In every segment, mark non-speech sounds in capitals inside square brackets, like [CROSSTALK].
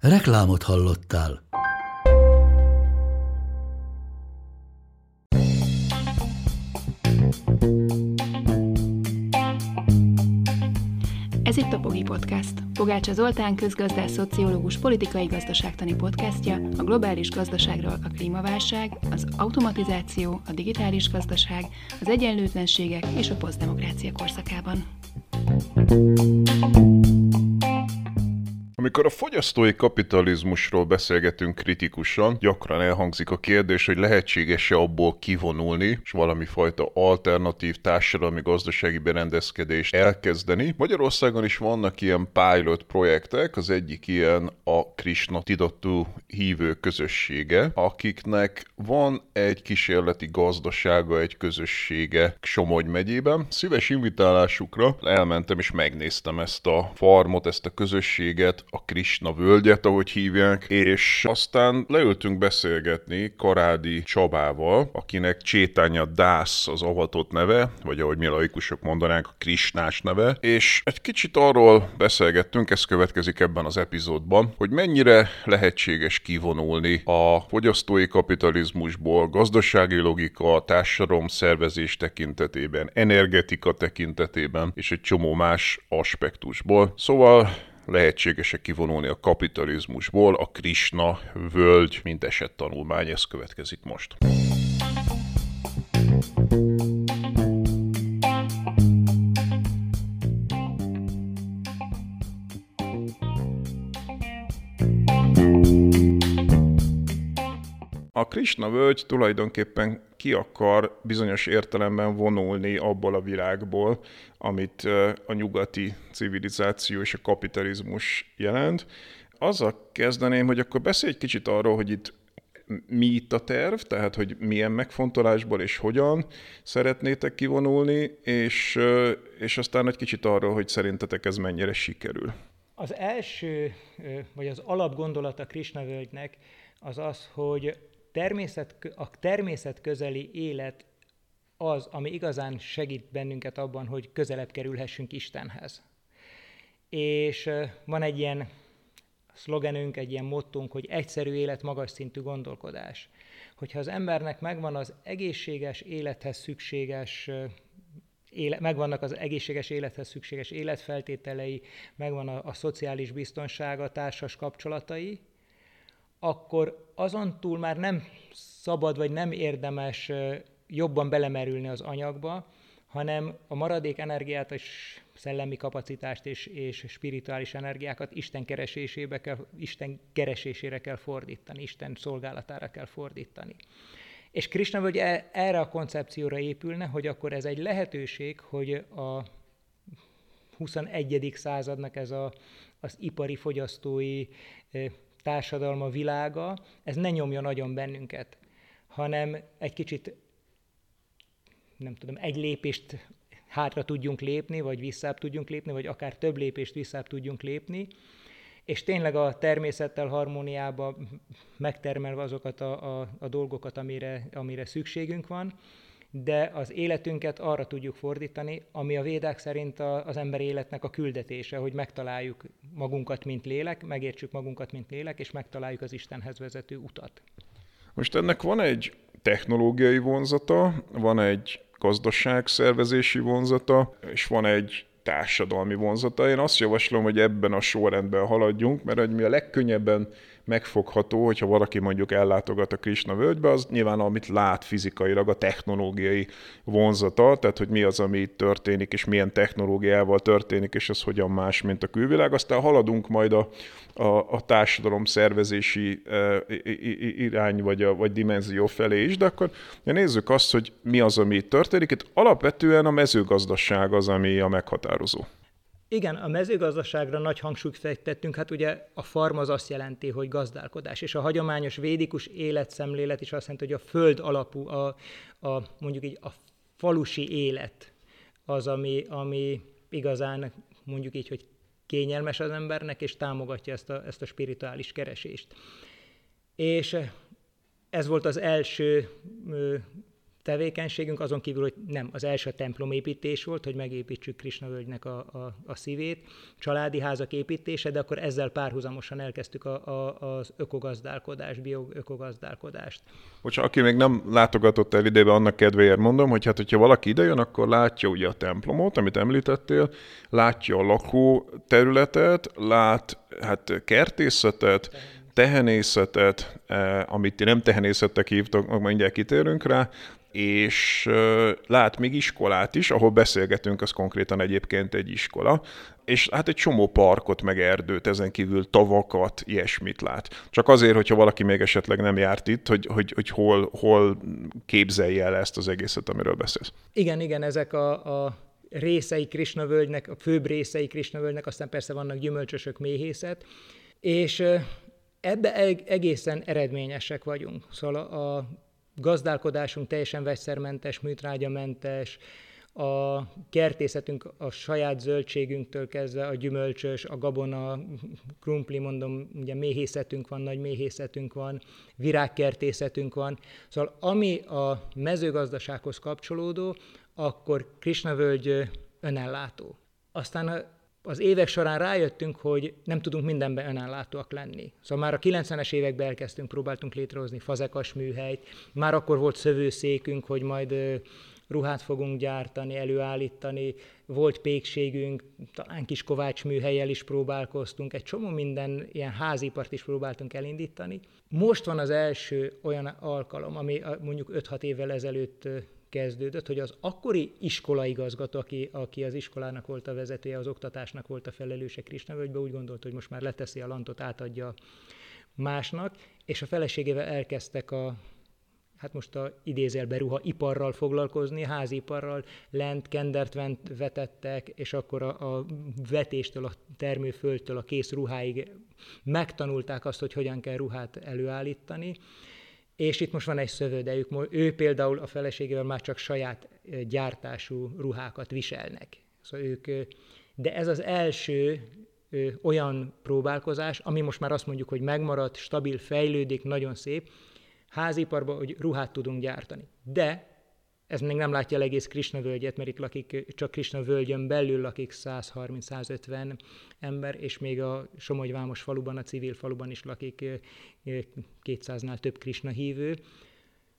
Reklámot hallottál. Ez itt a Pogi Podcast. Pogácsa Zoltán közgazdás, szociológus, politikai gazdaságtani podcastja a globális gazdaságról a klímaválság, az automatizáció, a digitális gazdaság, az egyenlőtlenségek és a posztdemokrácia korszakában. Amikor a fogyasztói kapitalizmusról beszélgetünk kritikusan, gyakran elhangzik a kérdés, hogy lehetséges-e abból kivonulni, és valami fajta alternatív társadalmi gazdasági berendezkedést elkezdeni. Magyarországon is vannak ilyen pilot projektek, az egyik ilyen a Krishna Tidatú hívő közössége, akiknek van egy kísérleti gazdasága, egy közössége Somogy megyében. Szíves invitálásukra elmentem és megnéztem ezt a farmot, ezt a közösséget, a Krishna völgyet, ahogy hívják, és aztán leültünk beszélgetni Karádi Csabával, akinek Csétánya Dász az avatott neve, vagy ahogy mi laikusok mondanánk, a Krisnás neve, és egy kicsit arról beszélgettünk, ez következik ebben az epizódban, hogy mennyire lehetséges kivonulni a fogyasztói kapitalizmusból, gazdasági logika, társadalom szervezés tekintetében, energetika tekintetében, és egy csomó más aspektusból. Szóval lehetséges-e kivonulni a kapitalizmusból, a Krishna völgy, mint esettanulmány, ez következik most. A Krishna völgy tulajdonképpen ki akar bizonyos értelemben vonulni abból a világból, amit a nyugati civilizáció és a kapitalizmus jelent. Azzal kezdeném, hogy akkor beszélj egy kicsit arról, hogy itt mi itt a terv, tehát hogy milyen megfontolásból és hogyan szeretnétek kivonulni, és, és aztán egy kicsit arról, hogy szerintetek ez mennyire sikerül. Az első, vagy az alapgondolata Krishna völgynek az az, hogy természet, a természet közeli élet az, ami igazán segít bennünket abban, hogy közelebb kerülhessünk Istenhez. És van egy ilyen szlogenünk, egy ilyen mottunk, hogy egyszerű élet, magas szintű gondolkodás. Hogyha az embernek megvan az egészséges élethez szükséges éle, megvannak az egészséges élethez szükséges életfeltételei, megvan a, a szociális biztonsága, társas kapcsolatai, akkor azon túl már nem szabad, vagy nem érdemes jobban belemerülni az anyagba, hanem a maradék energiát és szellemi kapacitást és, és spirituális energiákat Isten keresésébe kell, Isten keresésére kell fordítani, Isten szolgálatára kell fordítani. És Krishna hogy e, erre a koncepcióra épülne, hogy akkor ez egy lehetőség, hogy a 21. századnak ez a, az ipari fogyasztói társadalma, világa, ez ne nyomja nagyon bennünket, hanem egy kicsit, nem tudom, egy lépést hátra tudjunk lépni, vagy visszább tudjunk lépni, vagy akár több lépést visszább tudjunk lépni, és tényleg a természettel harmóniába megtermelve azokat a, a, a dolgokat, amire, amire szükségünk van, de az életünket arra tudjuk fordítani, ami a védák szerint a, az ember életnek a küldetése, hogy megtaláljuk magunkat, mint lélek, megértsük magunkat, mint lélek, és megtaláljuk az Istenhez vezető utat. Most ennek van egy technológiai vonzata, van egy gazdaságszervezési vonzata, és van egy társadalmi vonzata. Én azt javaslom, hogy ebben a sorrendben haladjunk, mert hogy mi a legkönnyebben megfogható, hogyha valaki mondjuk ellátogat a Krishna völgybe, az nyilván amit lát fizikailag a technológiai vonzata, tehát hogy mi az, ami történik, és milyen technológiával történik, és ez hogyan más, mint a külvilág. Aztán haladunk majd a, a, a társadalom szervezési e, irány vagy, a, vagy dimenzió felé is, de akkor ja, nézzük azt, hogy mi az, ami történik. Itt alapvetően a mezőgazdaság az, ami a meghatározó. Igen, a mezőgazdaságra nagy hangsúlyt fektettünk, hát ugye a farm az azt jelenti, hogy gazdálkodás, és a hagyományos védikus életszemlélet is azt jelenti, hogy a föld alapú, a, a mondjuk így a falusi élet az, ami, ami igazán mondjuk így, hogy kényelmes az embernek, és támogatja ezt a, ezt a spirituális keresést. És ez volt az első tevékenységünk, azon kívül, hogy nem, az első templomépítés volt, hogy megépítsük Krishna völgynek a, a, a szívét, családi házak építése, de akkor ezzel párhuzamosan elkezdtük a, a, az ökogazdálkodást, bioökogazdálkodást. Bocsán, aki még nem látogatott el idébe, annak kedvéért mondom, hogy hát, hogyha valaki idejön, akkor látja ugye a templomot, amit említettél, látja a lakó területet, lát hát kertészetet, tehenészetet, eh, amit ti nem tehenészettek hívtok, mindjárt kitérünk rá, és lát még iskolát is, ahol beszélgetünk, az konkrétan egyébként egy iskola, és hát egy csomó parkot, meg erdőt, ezen kívül tavakat, ilyesmit lát. Csak azért, hogyha valaki még esetleg nem járt itt, hogy, hogy, hogy hol, hol képzelje el ezt az egészet, amiről beszélsz. Igen, igen, ezek a, a részei Krishna völgynek, a főbb részei Krishna völgynek, aztán persze vannak gyümölcsösök, méhészet, és ebbe egészen eredményesek vagyunk. Szóval a gazdálkodásunk teljesen vegyszermentes, műtrágyamentes, a kertészetünk a saját zöldségünktől kezdve a gyümölcsös, a gabona, krumpli, mondom, ugye méhészetünk van, nagy méhészetünk van, virágkertészetünk van. Szóval ami a mezőgazdasághoz kapcsolódó, akkor Krishna völgy önellátó. Aztán az évek során rájöttünk, hogy nem tudunk mindenben önállátóak lenni. Szóval már a 90-es években elkezdtünk, próbáltunk létrehozni fazekas műhelyt, már akkor volt szövőszékünk, hogy majd ruhát fogunk gyártani, előállítani, volt pékségünk, talán kis kovács műhelyel is próbálkoztunk, egy csomó minden ilyen házipart is próbáltunk elindítani. Most van az első olyan alkalom, ami mondjuk 5-6 évvel ezelőtt kezdődött, hogy az akkori iskolaigazgató, aki, aki az iskolának volt a vezetője, az oktatásnak volt a felelőse Krisnavölgybe, úgy gondolta, hogy most már leteszi a lantot, átadja másnak, és a feleségével elkezdtek a, hát most a idézelbe ruha iparral foglalkozni, háziparral, lent kendert vetettek, és akkor a, a vetéstől, a termőföldtől a kész ruháig megtanulták azt, hogy hogyan kell ruhát előállítani, és itt most van egy szövődejük, ő például a feleségével már csak saját gyártású ruhákat viselnek. Szóval ők, de ez az első olyan próbálkozás, ami most már azt mondjuk, hogy megmaradt, stabil, fejlődik, nagyon szép, háziparban, hogy ruhát tudunk gyártani. De ez még nem látja el egész Krishna völgyet, mert itt lakik, csak Krishna völgyön belül lakik 130-150 ember, és még a Somogyvámos faluban, a civil faluban is lakik 200-nál több Krishna hívő.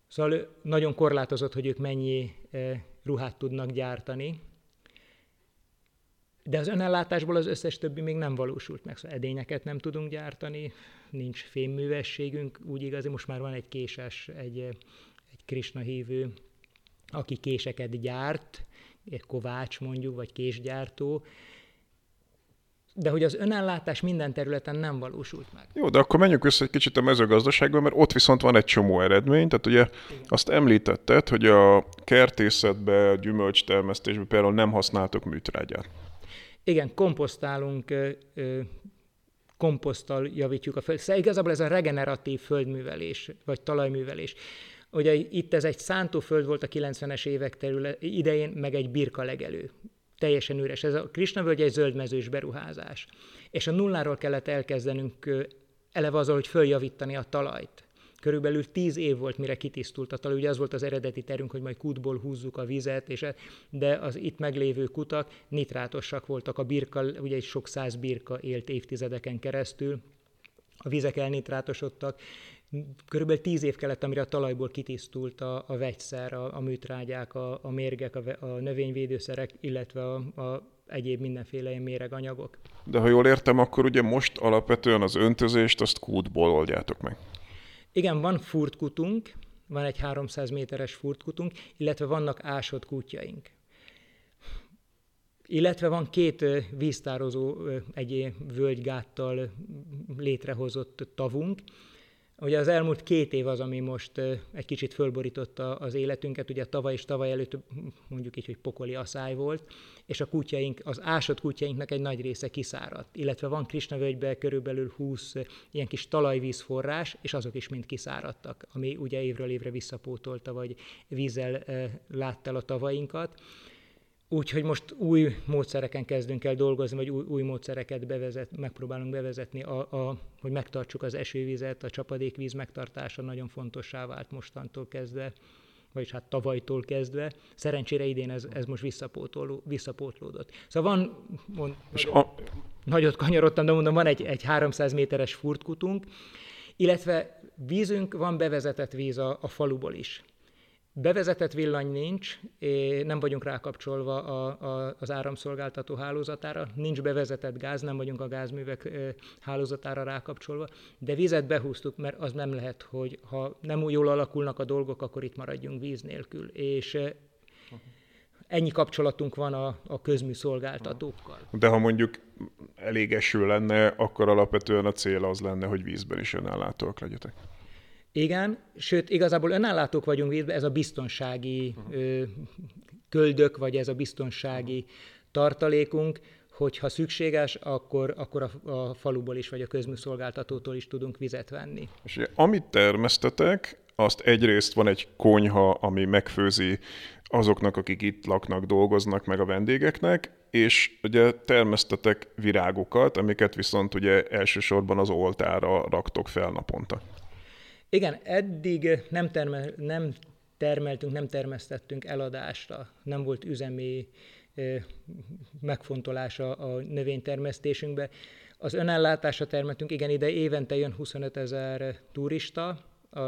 Szóval nagyon korlátozott, hogy ők mennyi ruhát tudnak gyártani, de az önellátásból az összes többi még nem valósult meg. Szóval edényeket nem tudunk gyártani, nincs fémművességünk, úgy igazi, most már van egy késes, egy, egy Krishna hívő aki késeket gyárt, egy kovács mondjuk, vagy késgyártó, de hogy az önellátás minden területen nem valósult meg. Jó, de akkor menjünk össze egy kicsit a mezőgazdaságban, mert ott viszont van egy csomó eredmény. Tehát ugye Igen. azt említetted, hogy a kertészetbe, gyümölcstermesztésbe például nem használtok műtrágyát. Igen, komposztálunk, komposzttal javítjuk a föld. Szóval igazából ez a regeneratív földművelés, vagy talajművelés. Ugye itt ez egy szántóföld volt a 90-es évek terület, idején, meg egy birka legelő. Teljesen üres. Ez a Krisnavölgy egy zöldmezős beruházás. És a nulláról kellett elkezdenünk eleve azzal, hogy följavítani a talajt. Körülbelül tíz év volt, mire kitisztult a talaj. Ugye az volt az eredeti terünk, hogy majd kútból húzzuk a vizet, és e, de az itt meglévő kutak nitrátosak voltak. A birka, ugye egy sok száz birka élt évtizedeken keresztül, a vizek elnitrátosodtak, Körülbelül tíz év kellett, amire a talajból kitisztult a, a vegyszer, a, a műtrágyák, a, a mérgek, a, a növényvédőszerek, illetve a, a egyéb mindenféle méreganyagok. De ha jól értem, akkor ugye most alapvetően az öntözést azt kútból oldjátok meg. Igen, van furtkutunk, van egy 300 méteres furtkutunk, illetve vannak ásott kútjaink. Illetve van két víztározó, egy völgygáttal létrehozott tavunk, Ugye az elmúlt két év az, ami most egy kicsit fölborította az életünket, ugye tavaly és tavaly előtt mondjuk így, hogy pokoli asszály volt, és a kutyaink, az ásott kutyainknak egy nagy része kiszáradt, illetve van Krisnavölgyben körülbelül 20 ilyen kis talajvízforrás, és azok is mind kiszáradtak, ami ugye évről évre visszapótolta, vagy vízzel látta a tavainkat. Úgyhogy most új módszereken kezdünk el dolgozni, vagy új, új módszereket bevezet, megpróbálunk bevezetni, a, a, hogy megtartsuk az esővizet, a csapadékvíz megtartása nagyon fontossá vált mostantól kezdve, vagyis hát tavalytól kezdve. Szerencsére idén ez, ez most visszapótlódott. Szóval van, mond, És nagyot, a... nagyot kanyarodtam, de mondom, van egy, egy 300 méteres furtkutunk, illetve vízünk, van bevezetett víz a, a faluból is. Bevezetett villany nincs, nem vagyunk rákapcsolva a, a, az áramszolgáltató hálózatára, nincs bevezetett gáz, nem vagyunk a gázművek hálózatára rákapcsolva, de vizet behúztuk, mert az nem lehet, hogy ha nem jól alakulnak a dolgok, akkor itt maradjunk víz nélkül. És ennyi kapcsolatunk van a, a közműszolgáltatókkal. De ha mondjuk elég eső lenne, akkor alapvetően a cél az lenne, hogy vízben is önellátóak legyetek. Igen, sőt, igazából önállátók vagyunk védve, ez a biztonsági ö, köldök, vagy ez a biztonsági tartalékunk, hogyha szükséges, akkor, akkor a, a faluból is, vagy a közműszolgáltatótól is tudunk vizet venni. És amit termesztetek, azt egyrészt van egy konyha, ami megfőzi azoknak, akik itt laknak, dolgoznak, meg a vendégeknek, és ugye termesztetek virágokat, amiket viszont ugye elsősorban az oltára raktok fel naponta. Igen, eddig nem, termel, nem termeltünk, nem termesztettünk eladásra, nem volt üzemi megfontolása a növénytermesztésünkbe. Az önellátásra termeltünk, igen, ide évente jön 25 ezer turista, a,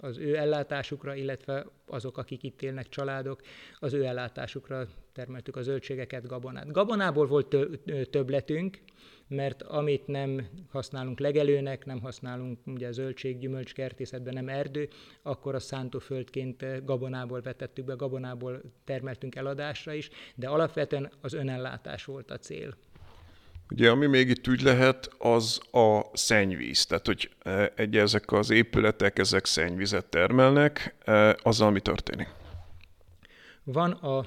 az ő ellátásukra, illetve azok, akik itt élnek, családok, az ő ellátásukra termeltük a zöldségeket, gabonát. Gabonából volt többletünk, mert amit nem használunk legelőnek, nem használunk ugye zöldség, gyümölcs, kertészetben, nem erdő, akkor a szántóföldként gabonából vetettük be, gabonából termeltünk eladásra is, de alapvetően az önellátás volt a cél. Ugye, ami még itt úgy lehet, az a szennyvíz. Tehát, hogy e, egy ezek az épületek, ezek szennyvizet termelnek, e, azzal mi történik? Van a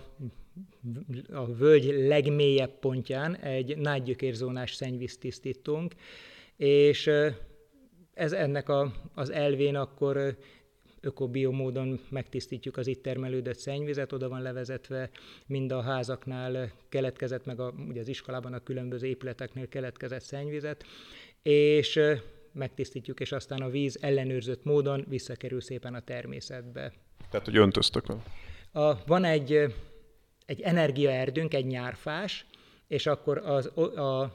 a völgy legmélyebb pontján egy nagygyökérzónás szennyvíz tisztítunk, és ez ennek a, az elvén akkor ökobio módon megtisztítjuk az itt termelődött szennyvizet, oda van levezetve mind a házaknál keletkezett, meg a, ugye az iskolában a különböző épületeknél keletkezett szennyvizet, és megtisztítjuk, és aztán a víz ellenőrzött módon visszakerül szépen a természetbe. Tehát, hogy öntöztök A, van egy egy energiaerdőnk, egy nyárfás, és akkor az, a,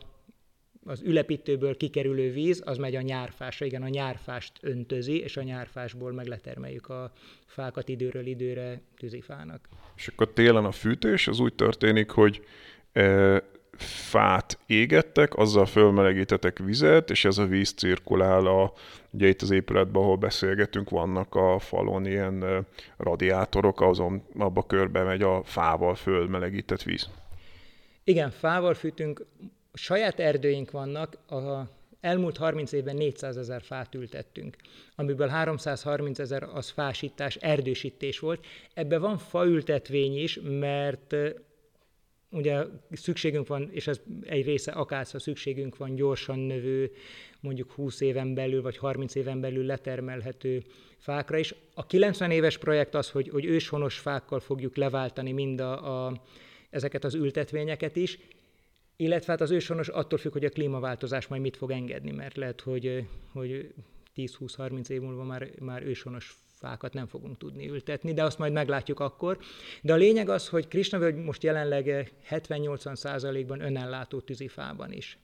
az ülepítőből kikerülő víz, az megy a nyárfásra, igen, a nyárfást öntözi, és a nyárfásból megletermeljük a fákat időről időre tűzifának. És akkor télen a fűtés, az úgy történik, hogy e, fát égettek, azzal fölmelegítetek vizet, és ez a víz cirkulál a, ugye itt az épületben, ahol beszélgetünk, vannak a falon ilyen radiátorok, azon abba körbe megy a fával fölmelegített víz. Igen, fával fűtünk, saját erdőink vannak, a elmúlt 30 évben 400 ezer fát ültettünk, amiből 330 ezer az fásítás, erdősítés volt. Ebben van faültetvény is, mert ugye szükségünk van, és ez egy része akácra szükségünk van gyorsan növő, mondjuk 20 éven belül, vagy 30 éven belül letermelhető fákra is. A 90 éves projekt az, hogy, hogy őshonos fákkal fogjuk leváltani mind a, a, ezeket az ültetvényeket is, illetve hát az őshonos attól függ, hogy a klímaváltozás majd mit fog engedni, mert lehet, hogy, hogy 10-20-30 év múlva már, már őshonos fákat nem fogunk tudni ültetni, de azt majd meglátjuk akkor. De a lényeg az, hogy Krisnavölgy most jelenleg 70-80 százalékban önellátó tűzifában is.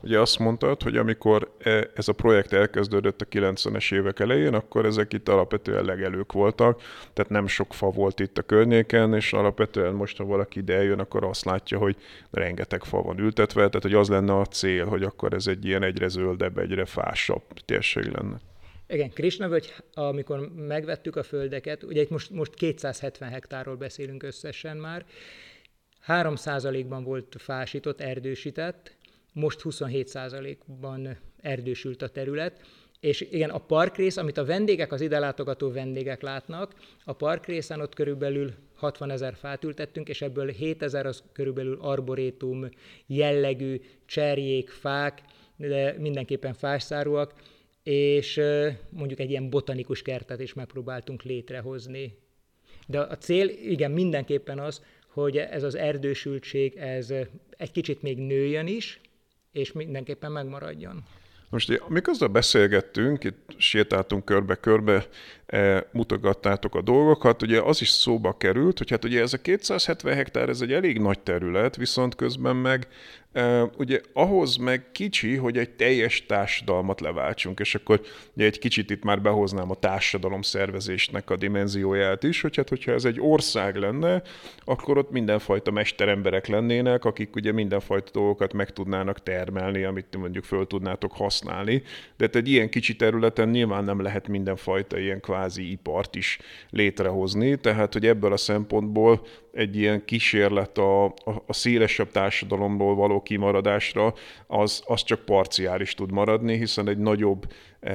Ugye azt mondtad, hogy amikor e, ez a projekt elkezdődött a 90-es évek elején, akkor ezek itt alapvetően legelők voltak, tehát nem sok fa volt itt a környéken, és alapvetően most, ha valaki ide eljön, akkor azt látja, hogy rengeteg fa van ültetve, tehát hogy az lenne a cél, hogy akkor ez egy ilyen egyre zöldebb, egyre fásabb térség lenne. Igen, Krishna völgy, amikor megvettük a földeket, ugye itt most, most 270 hektárról beszélünk összesen már, 3%-ban volt fásított, erdősített, most 27%-ban erdősült a terület, És igen, a parkrész, amit a vendégek, az ide látogató vendégek látnak, a parkrészen ott körülbelül 60 ezer fát ültettünk, és ebből 7 ezer az körülbelül arborétum jellegű cserjék, fák, de mindenképpen fásszárúak, és mondjuk egy ilyen botanikus kertet is megpróbáltunk létrehozni. De a cél, igen, mindenképpen az, hogy ez az erdősültség, ez egy kicsit még nőjön is, és mindenképpen megmaradjon. Most miközben beszélgettünk, itt sétáltunk körbe-körbe, e, mutogattátok a dolgokat, ugye az is szóba került, hogy hát ugye ez a 270 hektár, ez egy elég nagy terület, viszont közben meg ugye ahhoz meg kicsi, hogy egy teljes társadalmat leváltsunk, és akkor ugye egy kicsit itt már behoznám a társadalom szervezésnek a dimenzióját is, hogy hát hogyha ez egy ország lenne, akkor ott mindenfajta mesteremberek lennének, akik ugye mindenfajta dolgokat meg tudnának termelni, amit mondjuk föl tudnátok használni, de hát egy ilyen kicsi területen nyilván nem lehet mindenfajta ilyen kvázi ipart is létrehozni, tehát hogy ebből a szempontból egy ilyen kísérlet a, a, a szélesebb társadalomból való kimaradásra, az, az csak parciális tud maradni, hiszen egy nagyobb e,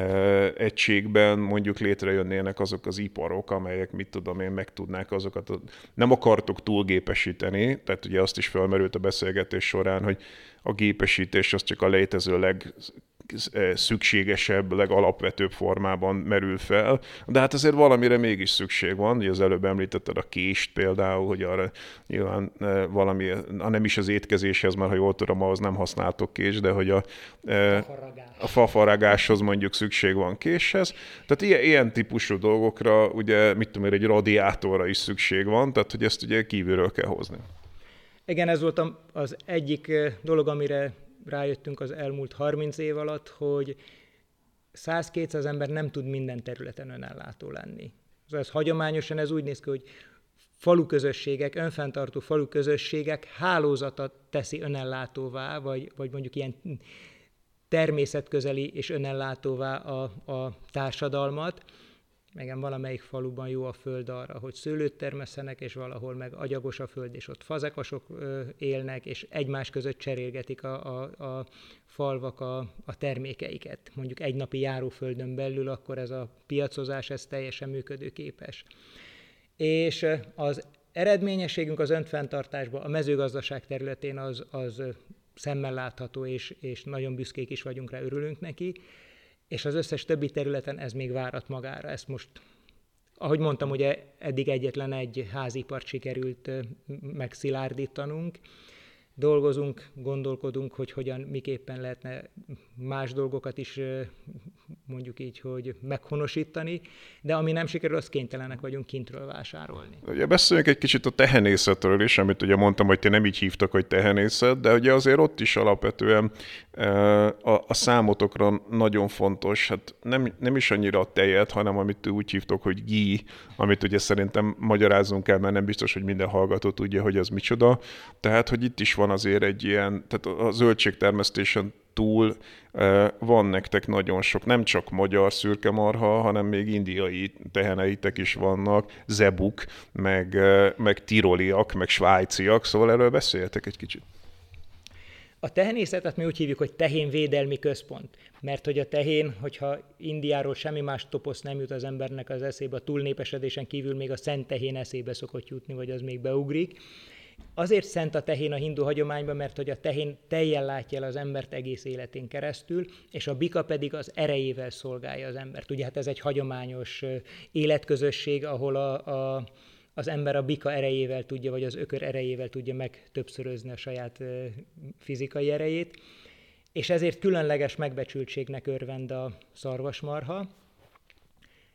egységben mondjuk létrejönnének azok az iparok, amelyek, mit tudom én, meg tudnák azokat, nem akartok túlgépesíteni, tehát ugye azt is felmerült a beszélgetés során, hogy a gépesítés az csak a létező leg szükségesebb, legalapvetőbb formában merül fel, de hát azért valamire mégis szükség van, ugye az előbb említetted a kést például, hogy arra nyilván e, valami, ha nem is az étkezéshez, mert ha jól tudom, ahhoz nem használtok kés, de hogy a, e, a fafaragáshoz mondjuk szükség van késhez. Tehát ilyen, ilyen típusú dolgokra, ugye, mit tudom én, egy radiátorra is szükség van, tehát hogy ezt ugye kívülről kell hozni. Igen, ez volt az egyik dolog, amire rájöttünk az elmúlt 30 év alatt, hogy 100-200 ember nem tud minden területen önellátó lenni. Ez hagyományosan ez úgy néz ki, hogy falu közösségek, önfenntartó falu közösségek hálózata teszi önellátóvá, vagy, vagy mondjuk ilyen természetközeli és önellátóvá a, a társadalmat. Igen, valamelyik faluban jó a föld arra, hogy szőlőt termesztenek, és valahol meg agyagos a föld, és ott fazekasok élnek, és egymás között cserélgetik a, a, a falvak a, a termékeiket. Mondjuk egy napi járóföldön belül, akkor ez a piacozás, ez teljesen működőképes. És az eredményességünk az önfenntartásban a mezőgazdaság területén az, az szemmel látható, és, és nagyon büszkék is vagyunk rá, örülünk neki és az összes többi területen ez még várat magára. Ezt most, ahogy mondtam, ugye eddig egyetlen egy házipart sikerült megszilárdítanunk, dolgozunk, gondolkodunk, hogy hogyan, miképpen lehetne más dolgokat is mondjuk így, hogy meghonosítani, de ami nem sikerül, az kénytelenek vagyunk kintről vásárolni. Ugye beszéljünk egy kicsit a tehenészetről is, amit ugye mondtam, hogy ti nem így hívtak, hogy tehenészet, de ugye azért ott is alapvetően a, a számotokra nagyon fontos, hát nem, nem is annyira a tejet, hanem amit úgy hívtok, hogy gí, amit ugye szerintem magyarázunk el, mert nem biztos, hogy minden hallgató tudja, hogy az micsoda. Tehát, hogy itt is van azért egy ilyen, tehát a zöldségtermesztésen túl van nektek nagyon sok, nem csak magyar szürke marha, hanem még indiai teheneitek is vannak, zebuk, meg, meg tiroliak, meg svájciak, szóval erről beszéltek egy kicsit. A tehenészetet mi úgy hívjuk, hogy tehénvédelmi központ, mert hogy a tehén, hogyha Indiáról semmi más toposz nem jut az embernek az eszébe, a túlnépesedésen kívül még a szent tehén eszébe szokott jutni, vagy az még beugrik, Azért szent a tehén a hindu hagyományban, mert hogy a tehén teljen látja el az embert egész életén keresztül, és a bika pedig az erejével szolgálja az embert. Ugye hát ez egy hagyományos életközösség, ahol a, a, az ember a bika erejével tudja, vagy az ökör erejével tudja megtöbbszörözni a saját fizikai erejét, és ezért különleges megbecsültségnek örvend a szarvasmarha.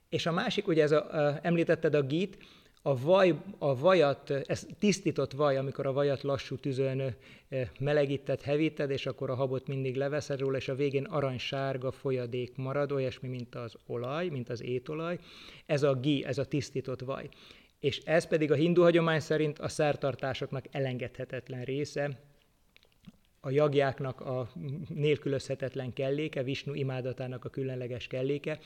És a másik, ugye ez a, a, említetted a gít, a, vaj, a vajat, ez tisztított vaj, amikor a vajat lassú tüzön melegíted, hevíted, és akkor a habot mindig leveszed róla, és a végén aranysárga folyadék marad, olyasmi, mint az olaj, mint az étolaj. Ez a gi, ez a tisztított vaj. És ez pedig a hindu hagyomány szerint a szertartásoknak elengedhetetlen része, a jagjáknak a nélkülözhetetlen kelléke, Visnu imádatának a különleges kelléke,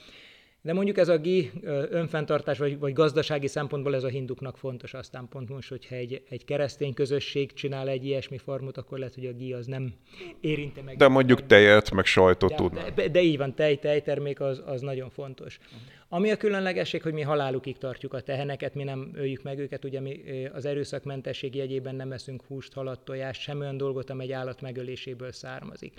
De mondjuk ez a GI önfenntartás, vagy, vagy gazdasági szempontból ez a hinduknak fontos, aztán pont most, hogyha egy, egy keresztény közösség csinál egy ilyesmi farmot, akkor lehet, hogy a GI az nem érinte meg. De mondjuk tejet, meg sajtot tud. De, de, így van, tej, tejtermék az, az nagyon fontos. Ami a különlegesség, hogy mi halálukig tartjuk a teheneket, mi nem öljük meg őket, ugye mi az erőszakmentesség jegyében nem eszünk húst, halat, tojást, sem olyan dolgot, amely egy állat megöléséből származik.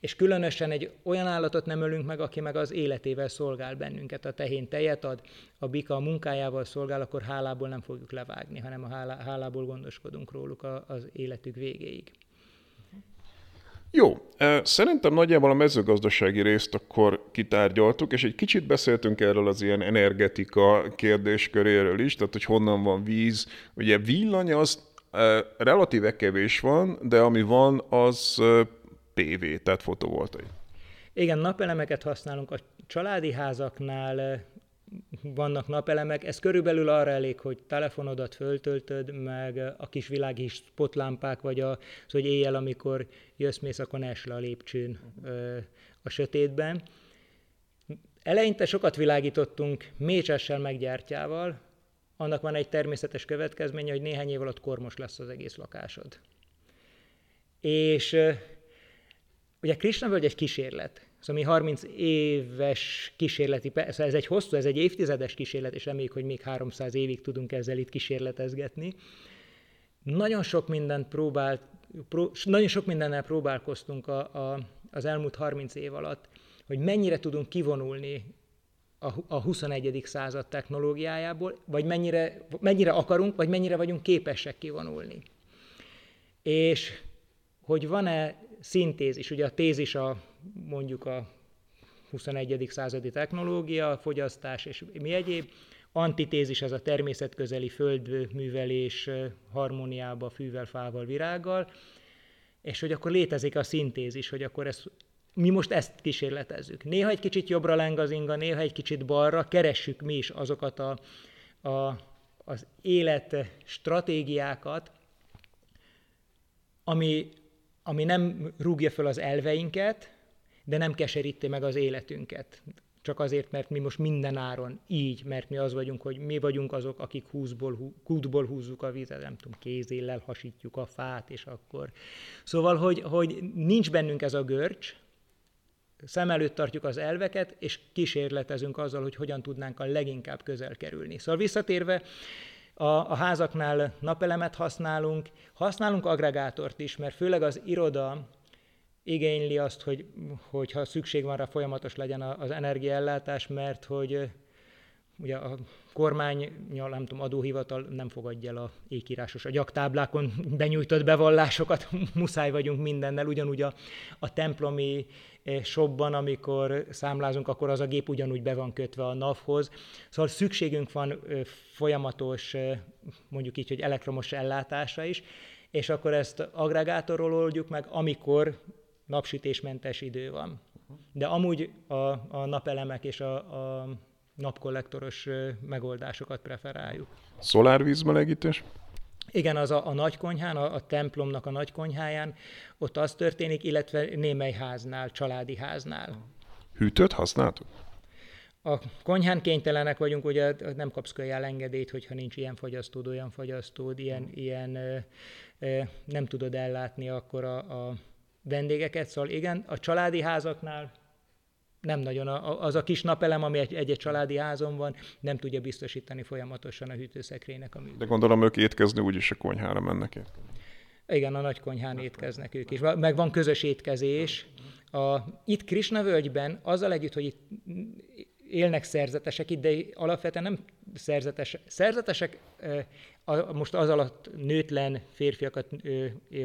És különösen egy olyan állatot nem ölünk meg, aki meg az életével szolgál bennünket. A tehén tejet ad, a bika a munkájával szolgál, akkor hálából nem fogjuk levágni, hanem a hálából gondoskodunk róluk az életük végéig. Jó, szerintem nagyjából a mezőgazdasági részt akkor kitárgyaltuk, és egy kicsit beszéltünk erről az ilyen energetika kérdésköréről is, tehát hogy honnan van víz. Ugye villany az relatíve kevés van, de ami van, az PV, tehát fotovoltai. Igen, napelemeket használunk a családi házaknál, vannak napelemek, ez körülbelül arra elég, hogy telefonodat föltöltöd, meg a kis világi spotlámpák, vagy az, hogy éjjel, amikor jössz, mész, akkor ne le a lépcsőn a sötétben. Eleinte sokat világítottunk mécsessel meggyártyával, annak van egy természetes következménye, hogy néhány év alatt kormos lesz az egész lakásod. És ugye Krishna völgy egy kísérlet. Szóval mi 30 éves kísérleti, szóval ez egy hosszú, ez egy évtizedes kísérlet, és reméljük, hogy még 300 évig tudunk ezzel itt kísérletezgetni. Nagyon sok mindent próbált, pró, nagyon sok mindennel próbálkoztunk a, a, az elmúlt 30 év alatt, hogy mennyire tudunk kivonulni a, a 21. század technológiájából, vagy mennyire, mennyire akarunk, vagy mennyire vagyunk képesek kivonulni. És hogy van-e szintézis, ugye a tézis a mondjuk a 21. századi technológia, fogyasztás és mi egyéb, antitézis ez a természetközeli földművelés harmóniába, fűvel, fával, virággal, és hogy akkor létezik a szintézis, hogy akkor ezt, mi most ezt kísérletezzük. Néha egy kicsit jobbra leng az inga, néha egy kicsit balra, keressük mi is azokat a, a, az élet stratégiákat, ami, ami nem rúgja föl az elveinket, de nem keseríti meg az életünket. Csak azért, mert mi most minden áron így, mert mi az vagyunk, hogy mi vagyunk azok, akik húzból, kútból húzzuk a vizet, nem tudom, kézéllel hasítjuk a fát, és akkor... Szóval, hogy, hogy nincs bennünk ez a görcs, szem előtt tartjuk az elveket, és kísérletezünk azzal, hogy hogyan tudnánk a leginkább közel kerülni. Szóval visszatérve, a, a házaknál napelemet használunk, használunk agregátort is, mert főleg az iroda igényli azt, hogy, hogyha szükség van rá, folyamatos legyen az energiaellátás, mert hogy ugye a kormány, nem tudom, adóhivatal nem fogadja el a ékírásos a gyaktáblákon benyújtott bevallásokat, [LAUGHS] muszáj vagyunk mindennel, ugyanúgy a, a templomi shopban, amikor számlázunk, akkor az a gép ugyanúgy be van kötve a NAV-hoz. Szóval szükségünk van folyamatos, mondjuk így, hogy elektromos ellátásra is, és akkor ezt agregátorról oldjuk meg, amikor napsütésmentes idő van. De amúgy a, a napelemek és a, a napkollektoros megoldásokat preferáljuk. Szolárvízmelegítés? Igen, az a, a nagykonyhán, a, a templomnak a nagykonyháján, ott az történik, illetve némely háznál, családi háznál. Hűtőt használtuk? A konyhán kénytelenek vagyunk, ugye nem kapsz kölyel engedélyt, hogyha nincs ilyen fogyasztód, olyan fogyasztód, ilyen, ilyen ö, ö, nem tudod ellátni akkor a, a vendégeket, szóval igen, a családi házaknál nem nagyon, az a kis napelem, ami egy-egy családi házon van, nem tudja biztosítani folyamatosan a hűtőszekrénynek a működését. De gondolom ők étkezni úgyis a konyhára mennek étkezni. Igen, a nagy konyhán étkeznek ők is. Meg van közös étkezés. A, itt Krishna völgyben, azzal együtt, hogy itt élnek szerzetesek itt, de alapvetően nem szerzetes, szerzetesek, most az alatt nőtlen férfiakat,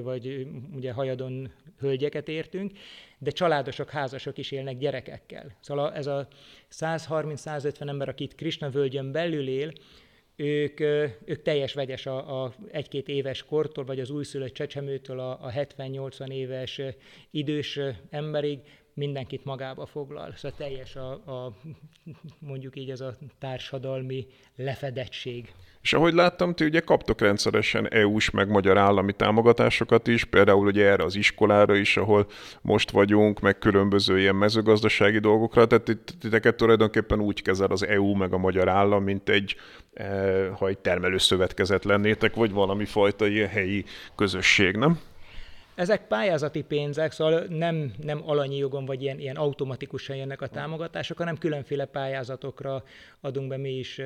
vagy ugye hajadon hölgyeket értünk, de családosok, házasok is élnek gyerekekkel. Szóval ez a 130-150 ember, akit Krishna völgyön belül él, ők, ők teljes vegyes a, a egy-két éves kortól, vagy az újszülött csecsemőtől a, a 70-80 éves idős emberig, mindenkit magába foglal. Szóval teljes a, a mondjuk így ez a társadalmi lefedettség. És ahogy láttam, ti ugye kaptok rendszeresen EU-s meg magyar állami támogatásokat is, például ugye erre az iskolára is, ahol most vagyunk, meg különböző ilyen mezőgazdasági dolgokra, tehát titeket tulajdonképpen úgy kezel az EU meg a magyar állam, mint egy, eh, ha egy termelőszövetkezet lennétek, vagy valami fajta ilyen helyi közösség, nem? Ezek pályázati pénzek, szóval nem, nem alanyi jogon, vagy ilyen, ilyen automatikusan jönnek a támogatások, hanem különféle pályázatokra adunk be mi is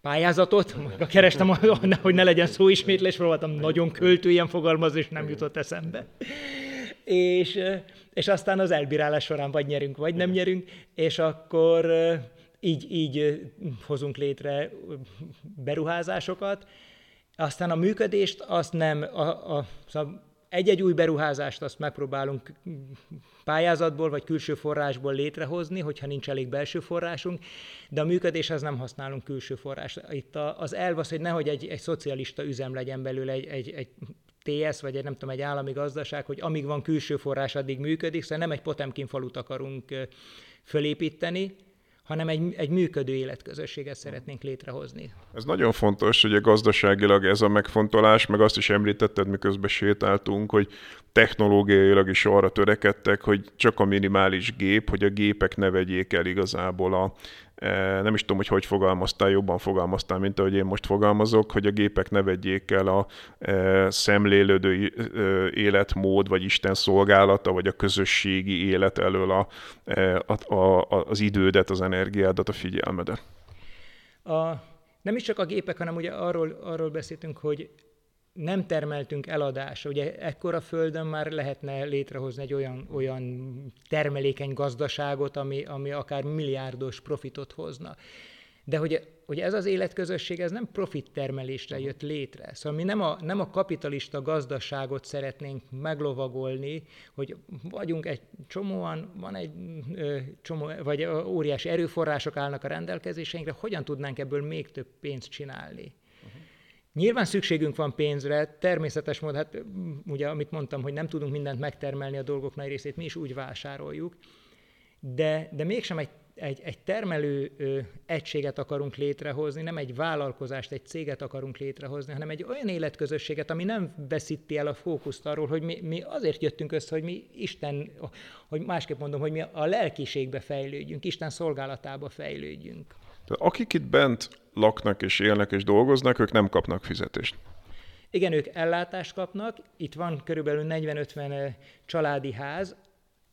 pályázatot, kerestem, hogy ne legyen szóismétlés, próbáltam nagyon költően fogalmazni, és nem jutott eszembe. És, és aztán az elbírálás során vagy nyerünk, vagy nem nyerünk, és akkor így, így hozunk létre beruházásokat. Aztán a működést azt nem, a, a, szóval egy-egy új beruházást azt megpróbálunk pályázatból vagy külső forrásból létrehozni, hogyha nincs elég belső forrásunk, de a működéshez nem használunk külső forrást. Itt az elv az, hogy nehogy egy, egy szocialista üzem legyen belőle egy, egy, egy TS, vagy egy nem tudom, egy állami gazdaság, hogy amíg van külső forrás, addig működik, szóval nem egy Potemkin falut akarunk fölépíteni, hanem egy, egy működő életközösséget szeretnénk létrehozni. Ez nagyon fontos, hogy a gazdaságilag ez a megfontolás, meg azt is említetted, miközben sétáltunk, hogy technológiailag is arra törekedtek, hogy csak a minimális gép, hogy a gépek ne vegyék el igazából a, nem is tudom, hogy hogy fogalmaztál, jobban fogalmaztál, mint ahogy én most fogalmazok, hogy a gépek ne vegyék el a szemlélődő életmód, vagy Isten szolgálata, vagy a közösségi élet elől a, a, a, az idődet, az energiádat, a figyelmedet. A, nem is csak a gépek, hanem ugye arról, arról beszéltünk, hogy nem termeltünk eladásra. Ugye ekkora földön már lehetne létrehozni egy olyan, olyan termelékeny gazdaságot, ami, ami akár milliárdos profitot hozna. De hogy, hogy ez az életközösség, ez nem profit termelésre jött létre. Szóval mi nem a, nem a kapitalista gazdaságot szeretnénk meglovagolni, hogy vagyunk egy csomóan, van egy ö, csomó, vagy óriási erőforrások állnak a rendelkezéseinkre, hogyan tudnánk ebből még több pénzt csinálni. Nyilván szükségünk van pénzre, természetes módon, hát ugye amit mondtam, hogy nem tudunk mindent megtermelni, a dolgok nagy részét mi is úgy vásároljuk, de, de mégsem egy, egy, egy termelő ö, egységet akarunk létrehozni, nem egy vállalkozást, egy céget akarunk létrehozni, hanem egy olyan életközösséget, ami nem veszíti el a fókuszt arról, hogy mi, mi azért jöttünk össze, hogy mi Isten, hogy másképp mondom, hogy mi a lelkiségbe fejlődjünk, Isten szolgálatába fejlődjünk. Tehát akik itt bent laknak és élnek és dolgoznak, ők nem kapnak fizetést. Igen, ők ellátást kapnak, itt van körülbelül 40-50 családi ház,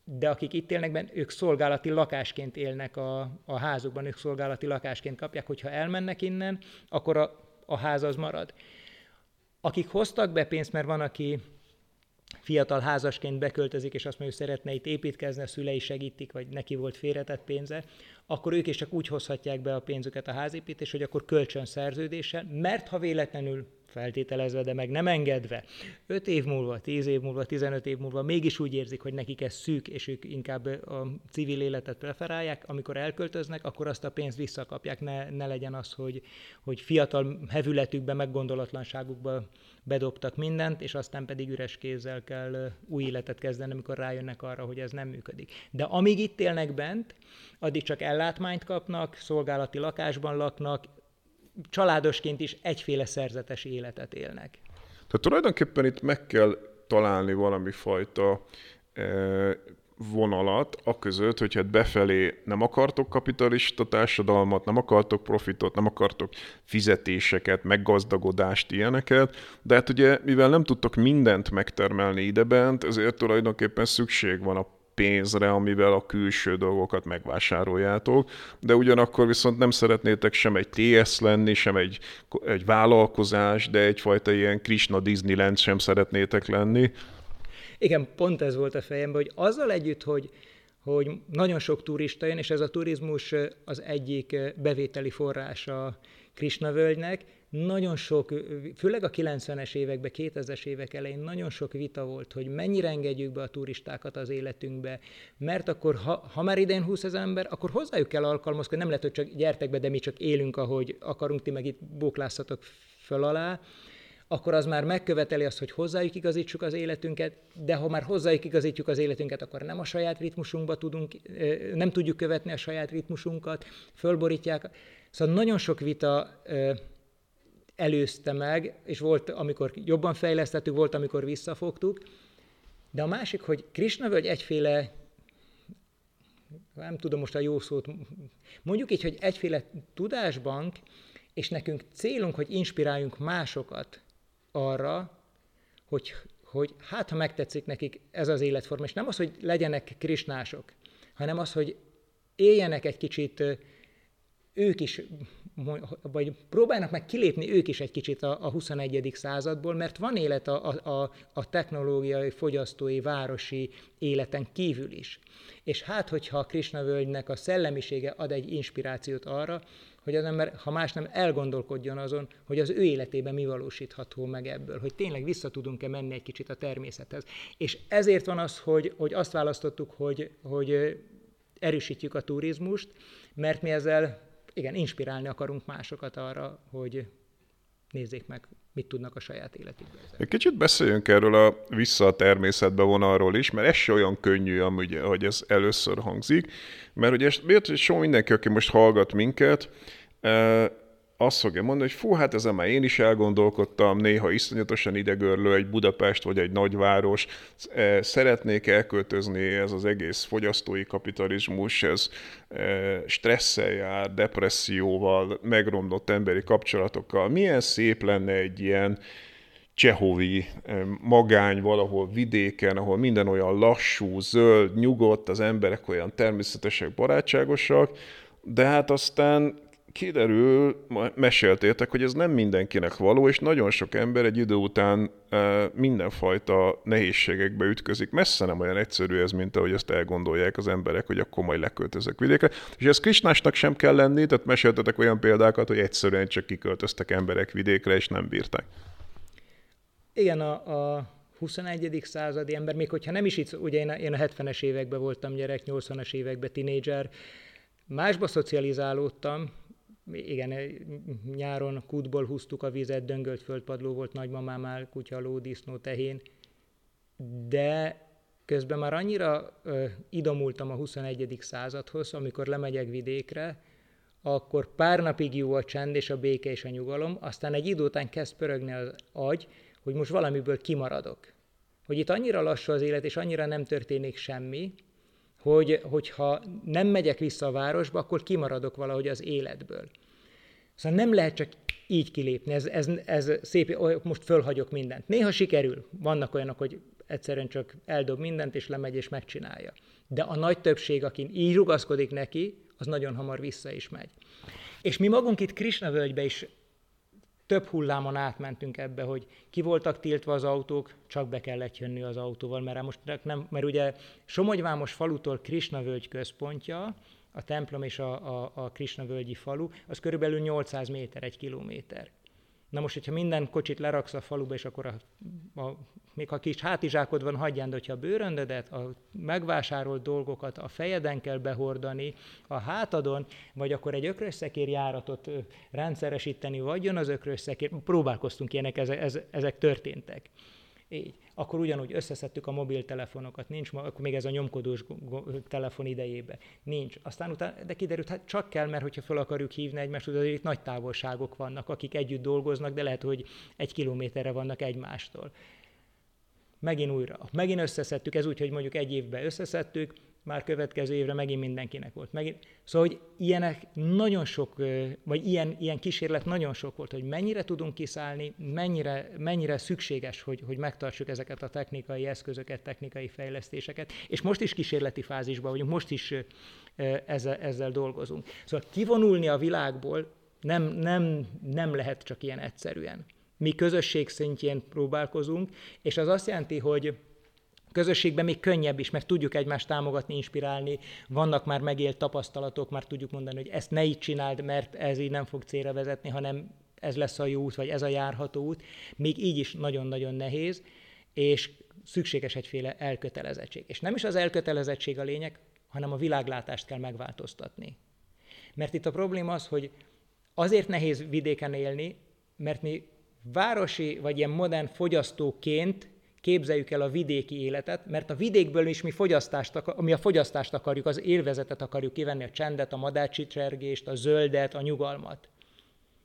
de akik itt élnek benne, ők szolgálati lakásként élnek a, a házukban, ők szolgálati lakásként kapják, hogyha elmennek innen, akkor a, a ház az marad. Akik hoztak be pénzt, mert van, aki fiatal házasként beköltözik, és azt mondja, hogy szeretne itt építkezni, a szülei segítik, vagy neki volt félretett pénze, akkor ők is csak úgy hozhatják be a pénzüket a házépítés, hogy akkor kölcsön szerződéssel, mert ha véletlenül feltételezve, de meg nem engedve, 5 év múlva, 10 év múlva, 15 év múlva mégis úgy érzik, hogy nekik ez szűk, és ők inkább a civil életet preferálják, amikor elköltöznek, akkor azt a pénzt visszakapják, ne, ne legyen az, hogy, hogy fiatal hevületükbe, meggondolatlanságukba bedobtak mindent, és aztán pedig üres kézzel kell új életet kezdeni, amikor rájönnek arra, hogy ez nem működik. De amíg itt élnek bent, addig csak ellátmányt kapnak, szolgálati lakásban laknak, családosként is egyféle szerzetes életet élnek. Tehát tulajdonképpen itt meg kell találni valami fajta vonalat, a között, hogy hát befelé nem akartok kapitalista társadalmat, nem akartok profitot, nem akartok fizetéseket, meggazdagodást, ilyeneket, de hát ugye, mivel nem tudtok mindent megtermelni idebent, ezért tulajdonképpen szükség van a pénzre, amivel a külső dolgokat megvásároljátok, de ugyanakkor viszont nem szeretnétek sem egy TS lenni, sem egy, egy vállalkozás, de egyfajta ilyen Krishna Disneyland sem szeretnétek lenni, igen, pont ez volt a fejemben, hogy azzal együtt, hogy, hogy nagyon sok turista jön, és ez a turizmus az egyik bevételi forrása Krishna völgynek, nagyon sok, főleg a 90-es években, 2000-es évek elején nagyon sok vita volt, hogy mennyire engedjük be a turistákat az életünkbe, mert akkor, ha, ha már idén 20 ezer ember, akkor hozzájuk kell alkalmazkodni, nem lehet, hogy csak gyertek be, de mi csak élünk, ahogy akarunk, ti meg itt bóklászatok föl alá, akkor az már megköveteli azt, hogy hozzájuk igazítsuk az életünket, de ha már hozzájuk igazítjuk az életünket, akkor nem a saját ritmusunkba tudunk, nem tudjuk követni a saját ritmusunkat, fölborítják. Szóval nagyon sok vita előzte meg, és volt, amikor jobban fejlesztettük, volt, amikor visszafogtuk. De a másik, hogy Krishna völgy egyféle, nem tudom most a jó szót, mondjuk így, hogy egyféle tudásbank, és nekünk célunk, hogy inspiráljunk másokat arra, hogy, hogy hát, ha megtetszik nekik ez az életforma, és nem az, hogy legyenek krisnások, hanem az, hogy éljenek egy kicsit ők is, vagy próbálnak meg kilépni ők is egy kicsit a, a 21. századból, mert van élet a, a, a technológiai, fogyasztói, városi életen kívül is. És hát, hogyha a Krishna völgynek a szellemisége ad egy inspirációt arra, hogy az ember, ha más nem, elgondolkodjon azon, hogy az ő életében mi valósítható meg ebből, hogy tényleg vissza tudunk-e menni egy kicsit a természethez. És ezért van az, hogy, hogy azt választottuk, hogy, hogy erősítjük a turizmust, mert mi ezzel igen, inspirálni akarunk másokat arra, hogy nézzék meg, mit tudnak a saját életükben. Egy kicsit beszéljünk erről a vissza a természetbe vonalról is, mert ez se olyan könnyű, amúgy, hogy ez először hangzik, mert ugye miért so mindenki, aki most hallgat minket, azt fogja mondani, hogy fú, hát ezen már én is elgondolkodtam, néha iszonyatosan idegörlő egy Budapest vagy egy nagyváros, e, szeretnék elköltözni, ez az egész fogyasztói kapitalizmus, ez e, stresszel jár, depresszióval, megromlott emberi kapcsolatokkal. Milyen szép lenne egy ilyen csehovi e, magány valahol vidéken, ahol minden olyan lassú, zöld, nyugodt, az emberek olyan természetesek, barátságosak, de hát aztán kiderül, meséltétek, hogy ez nem mindenkinek való, és nagyon sok ember egy idő után e, mindenfajta nehézségekbe ütközik. Messze nem olyan egyszerű ez, mint ahogy ezt elgondolják az emberek, hogy akkor majd leköltözök vidékre. És ez Krisnásnak sem kell lenni, tehát meséltetek olyan példákat, hogy egyszerűen csak kiköltöztek emberek vidékre, és nem bírták. Igen, a, a 21. századi ember, még hogyha nem is itt, ugye én a, én a 70-es években voltam gyerek, 80-as években tinédzser, másba szocializálódtam, igen, nyáron kútból húztuk a vizet, döngölt földpadló volt nagymamámál, kutya, ló, disznó, tehén, de közben már annyira ö, idomultam a 21. századhoz, amikor lemegyek vidékre, akkor pár napig jó a csend és a béke és a nyugalom, aztán egy idő után kezd pörögni az agy, hogy most valamiből kimaradok. Hogy itt annyira lassú az élet, és annyira nem történik semmi, hogy, hogyha nem megyek vissza a városba, akkor kimaradok valahogy az életből. Szóval nem lehet csak így kilépni, ez, ez, ez szép, most fölhagyok mindent. Néha sikerül, vannak olyanok, hogy egyszerűen csak eldob mindent, és lemegy, és megcsinálja. De a nagy többség, aki így rugaszkodik neki, az nagyon hamar vissza is megy. És mi magunk itt Krishna völgybe is több hullámon átmentünk ebbe, hogy ki voltak tiltva az autók, csak be kellett jönni az autóval, mert most nem, mert ugye Somogyvámos falutól Krishna völgy központja, a templom és a, a, a Krishna völgyi falu, az körülbelül 800 méter, egy kilométer. Na most, hogyha minden kocsit leraksz a faluba, és akkor a, a, még ha kis hátizsákod van, hagyján, hogyha a bőröndedet, a megvásárolt dolgokat a fejeden kell behordani, a hátadon, vagy akkor egy ökrösszekér járatot rendszeresíteni, vagy jön az ökrösszekér, próbálkoztunk ilyenek, ezek, ezek történtek. Így. Akkor ugyanúgy összeszedtük a mobiltelefonokat, nincs, akkor még ez a nyomkodós telefon idejébe. Nincs. Aztán utána, de kiderült, hát csak kell, mert hogyha fel akarjuk hívni egymást, azért itt nagy távolságok vannak, akik együtt dolgoznak, de lehet, hogy egy kilométerre vannak egymástól. Megint újra. Megint összeszedtük, ez úgy, hogy mondjuk egy évben összeszedtük, már következő évre megint mindenkinek volt. Megint, szóval, hogy ilyenek nagyon sok, vagy ilyen, ilyen kísérlet nagyon sok volt, hogy mennyire tudunk kiszállni, mennyire, mennyire szükséges, hogy, hogy megtartsuk ezeket a technikai eszközöket, technikai fejlesztéseket, és most is kísérleti fázisban vagyunk, most is ezzel, ezzel dolgozunk. Szóval kivonulni a világból nem, nem, nem lehet csak ilyen egyszerűen. Mi közösség szintjén próbálkozunk, és az azt jelenti, hogy közösségben még könnyebb is, mert tudjuk egymást támogatni, inspirálni, vannak már megélt tapasztalatok, már tudjuk mondani, hogy ezt ne így csináld, mert ez így nem fog célra vezetni, hanem ez lesz a jó út, vagy ez a járható út. Még így is nagyon-nagyon nehéz, és szükséges egyféle elkötelezettség. És nem is az elkötelezettség a lényeg, hanem a világlátást kell megváltoztatni. Mert itt a probléma az, hogy azért nehéz vidéken élni, mert mi városi vagy ilyen modern fogyasztóként képzeljük el a vidéki életet, mert a vidékből is mi, fogyasztást, mi a fogyasztást akarjuk, az élvezetet akarjuk kivenni, a csendet, a madárcsicsergést, a zöldet, a nyugalmat.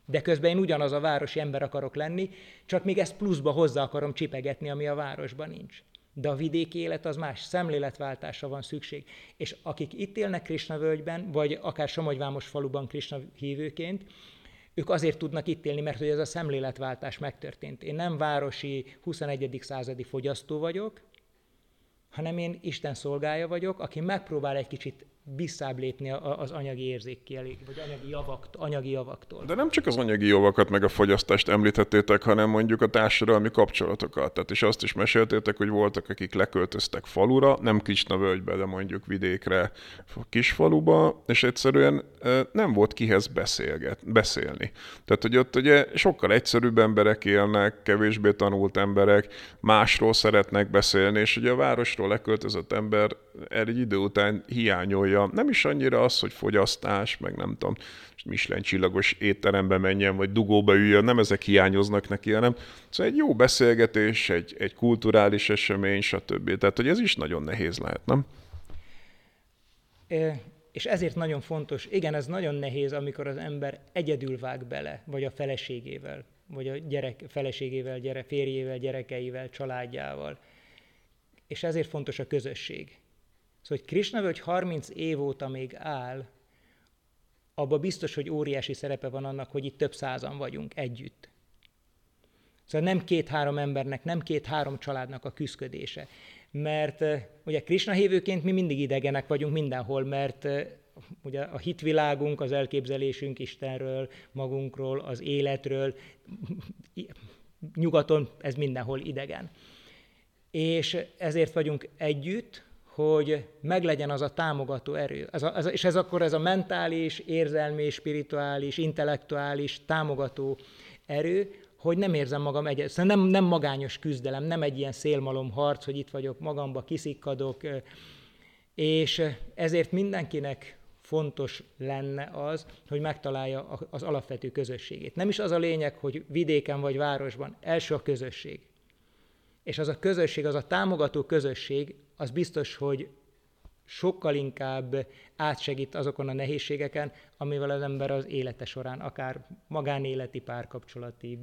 De közben én ugyanaz a városi ember akarok lenni, csak még ezt pluszba hozzá akarom csipegetni, ami a városban nincs. De a vidéki élet az más, szemléletváltásra van szükség. És akik itt élnek Krishna völgyben, vagy akár Somogyvámos faluban Krishna hívőként, ők azért tudnak itt élni, mert hogy ez a szemléletváltás megtörtént. Én nem városi 21. századi fogyasztó vagyok, hanem én Isten szolgája vagyok, aki megpróbál egy kicsit visszább lépni az anyagi érzékkielég, vagy anyagi, javakt, anyagi javaktól. De nem csak az anyagi javakat, meg a fogyasztást említettétek, hanem mondjuk a társadalmi kapcsolatokat. Tehát és azt is meséltétek, hogy voltak, akik leköltöztek falura, nem Kisna völgybe, de mondjuk vidékre, kisfaluba, és egyszerűen nem volt kihez beszélget, beszélni. Tehát, hogy ott ugye sokkal egyszerűbb emberek élnek, kevésbé tanult emberek, másról szeretnek beszélni, és ugye a városról leköltözött ember egy idő után hiányolja nem is annyira az, hogy fogyasztás, meg nem tudom, Michelin csillagos étterembe menjen, vagy dugóba üljön, nem ezek hiányoznak neki, hanem szóval egy jó beszélgetés, egy, egy kulturális esemény, stb. Tehát, hogy ez is nagyon nehéz lehet, nem? É, és ezért nagyon fontos, igen, ez nagyon nehéz, amikor az ember egyedül vág bele, vagy a feleségével, vagy a gyerek, feleségével, gyere, férjével, gyerekeivel, családjával. És ezért fontos a közösség. Szóval, hogy Krishna völgy 30 év óta még áll, abban biztos, hogy óriási szerepe van annak, hogy itt több százan vagyunk együtt. Szóval nem két-három embernek, nem két-három családnak a küzdködése. Mert eh, ugye Krishna hívőként mi mindig idegenek vagyunk mindenhol, mert eh, ugye a hitvilágunk, az elképzelésünk Istenről, magunkról, az életről, nyugaton ez mindenhol idegen. És ezért vagyunk együtt, hogy meglegyen az a támogató erő. Ez a, ez és ez akkor ez a mentális, érzelmi, spirituális, intellektuális támogató erő, hogy nem érzem magam egyet. Szóval nem, nem magányos küzdelem, nem egy ilyen szélmalom harc, hogy itt vagyok magamba, kiszikkadok, és ezért mindenkinek fontos lenne az, hogy megtalálja az alapvető közösségét. Nem is az a lényeg, hogy vidéken vagy városban, első a közösség. És az a közösség, az a támogató közösség, az biztos, hogy sokkal inkább átsegít azokon a nehézségeken, amivel az ember az élete során, akár magánéleti, párkapcsolati,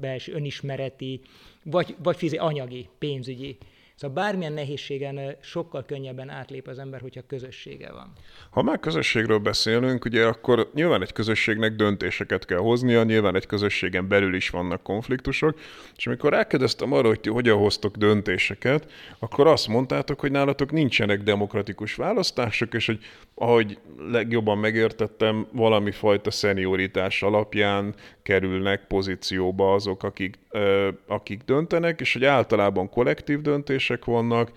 belső önismereti, vagy, vagy fizi, anyagi, pénzügyi Szóval bármilyen nehézségen sokkal könnyebben átlép az ember, hogyha közössége van. Ha már közösségről beszélünk, ugye akkor nyilván egy közösségnek döntéseket kell hoznia, nyilván egy közösségen belül is vannak konfliktusok, és amikor rákérdeztem arra, hogy ti hogyan hoztok döntéseket, akkor azt mondtátok, hogy nálatok nincsenek demokratikus választások, és hogy ahogy legjobban megértettem, valami fajta szenioritás alapján kerülnek pozícióba azok, akik, akik döntenek, és hogy általában kollektív döntések vannak,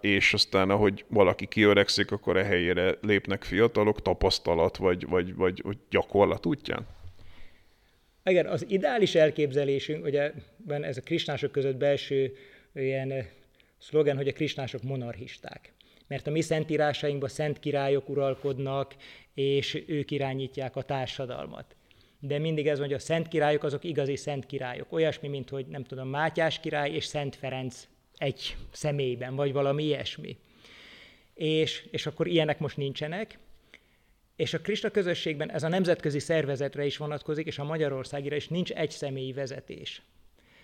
és aztán ahogy valaki kiöregszik, akkor e helyére lépnek fiatalok tapasztalat vagy, vagy, vagy, vagy gyakorlat útján. Igen, az ideális elképzelésünk, ugye ez a krisnások között belső ilyen szlogen, hogy a krisnások monarchisták. Mert a mi szentírásainkban szent királyok uralkodnak, és ők irányítják a társadalmat de mindig ez mondja, a szent királyok azok igazi szent királyok. Olyasmi, mint hogy nem tudom, Mátyás király és Szent Ferenc egy személyben, vagy valami ilyesmi. És, és akkor ilyenek most nincsenek. És a Krista közösségben ez a nemzetközi szervezetre is vonatkozik, és a Magyarországira is nincs egy személyi vezetés,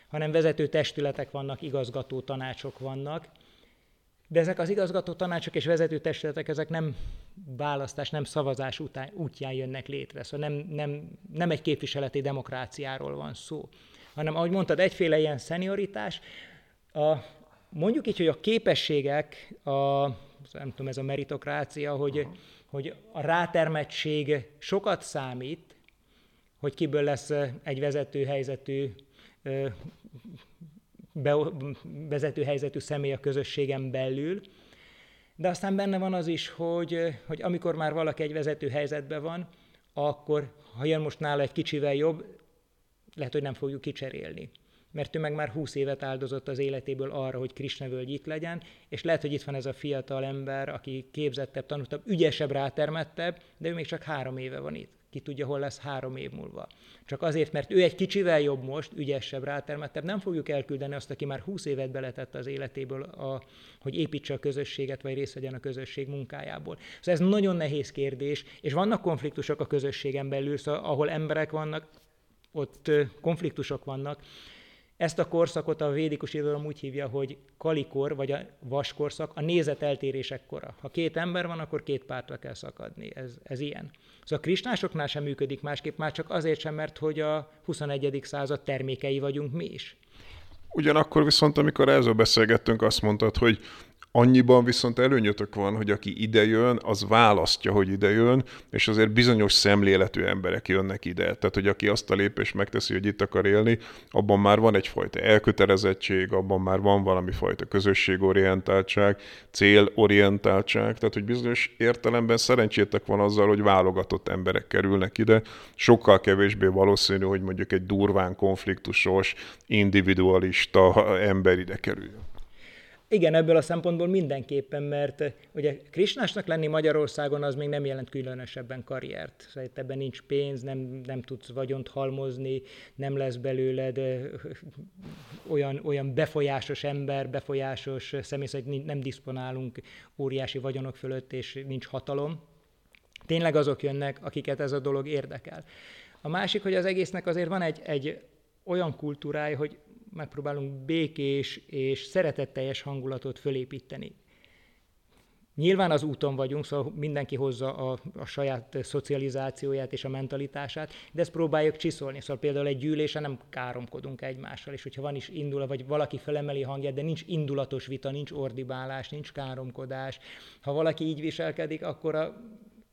hanem vezető testületek vannak, igazgató tanácsok vannak, de ezek az igazgató tanácsok és vezető testületek, ezek nem választás, nem szavazás után, útján jönnek létre. Szóval nem, nem, nem egy képviseleti demokráciáról van szó, hanem ahogy mondtad, egyféle ilyen szenioritás. A, mondjuk így, hogy a képességek, a, nem tudom, ez a meritokrácia, hogy, hogy a rátermettség sokat számít, hogy kiből lesz egy vezető helyzetű vezető helyzetű személy a közösségen belül, de aztán benne van az is, hogy, hogy amikor már valaki egy vezető helyzetben van, akkor ha jön most nála egy kicsivel jobb, lehet, hogy nem fogjuk kicserélni. Mert ő meg már húsz évet áldozott az életéből arra, hogy Krishna völgy itt legyen, és lehet, hogy itt van ez a fiatal ember, aki képzettebb, tanultabb, ügyesebb, rátermettebb, de ő még csak három éve van itt. Ki tudja, hol lesz három év múlva. Csak azért, mert ő egy kicsivel jobb most, ügyesebb, rátermettebb, nem fogjuk elküldeni azt, aki már 20 évet beletett az életéből, a, hogy építse a közösséget, vagy részt vegyen a közösség munkájából. Szóval ez nagyon nehéz kérdés, és vannak konfliktusok a közösségen belül, szóval ahol emberek vannak, ott konfliktusok vannak, ezt a korszakot a védikus irodalom úgy hívja, hogy kalikor, vagy a vaskorszak, a nézeteltérések kora. Ha két ember van, akkor két pártra kell szakadni. Ez, ez ilyen. Szóval a krisnásoknál sem működik másképp, már csak azért sem, mert hogy a 21. század termékei vagyunk mi is. Ugyanakkor viszont, amikor ezzel beszélgettünk, azt mondtad, hogy Annyiban viszont előnyötök van, hogy aki idejön, az választja, hogy idejön, és azért bizonyos szemléletű emberek jönnek ide. Tehát, hogy aki azt a lépést megteszi, hogy itt akar élni, abban már van egyfajta elkötelezettség, abban már van valami fajta közösségorientáltság, célorientáltság, tehát, hogy bizonyos értelemben szerencsétek van azzal, hogy válogatott emberek kerülnek ide, sokkal kevésbé valószínű, hogy mondjuk egy durván konfliktusos, individualista ember ide kerüljön. Igen, ebből a szempontból mindenképpen, mert eh, ugye Krisnásnak lenni Magyarországon az még nem jelent különösebben karriert. Szóval ebben nincs pénz, nem, nem tudsz vagyont halmozni, nem lesz belőled eh, [LAUGHS] olyan, olyan befolyásos ember, befolyásos személy, hogy nem diszponálunk óriási vagyonok fölött, és nincs hatalom. Tényleg azok jönnek, akiket ez a dolog érdekel. A másik, hogy az egésznek azért van egy, egy olyan kultúrája, hogy megpróbálunk békés és szeretetteljes hangulatot fölépíteni. Nyilván az úton vagyunk, szóval mindenki hozza a, a saját szocializációját és a mentalitását, de ezt próbáljuk csiszolni. Szóval például egy gyűlésen nem káromkodunk egymással, és hogyha van is indul, vagy valaki felemeli hangját, de nincs indulatos vita, nincs ordibálás, nincs káromkodás. Ha valaki így viselkedik, akkor a,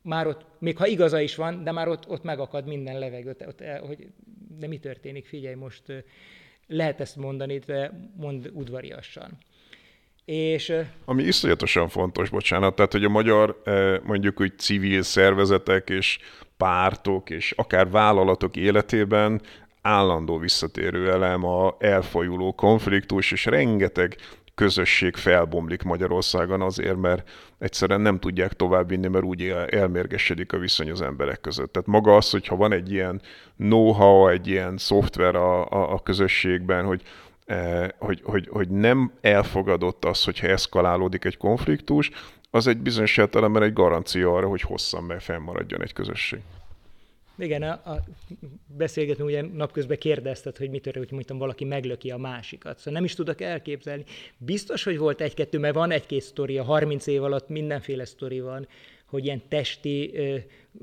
már ott, még ha igaza is van, de már ott, ott megakad minden levegő, ott, hogy de mi történik, figyelj, most lehet ezt mondani, de mond udvariassan. És, Ami iszonyatosan fontos, bocsánat, tehát hogy a magyar mondjuk úgy civil szervezetek és pártok és akár vállalatok életében állandó visszatérő elem a elfajuló konfliktus, és rengeteg közösség felbomlik Magyarországon azért, mert egyszerűen nem tudják továbbvinni, mert úgy elmérgesedik a viszony az emberek között. Tehát maga az, hogyha van egy ilyen know-how, egy ilyen szoftver a, a, a közösségben, hogy eh, hogy, hogy, hogy nem elfogadott az, hogyha eszkalálódik egy konfliktus, az egy bizonyos értelemben egy garancia arra, hogy hosszan fennmaradjon egy közösség. Igen, a, a beszélgetünk, ugye napközben kérdezted, hogy mit történik, hogy mondtam, valaki meglöki a másikat. Szóval nem is tudok elképzelni. Biztos, hogy volt egy-kettő, mert van egy-két sztori, a 30 év alatt mindenféle sztori van, hogy ilyen testi, ö,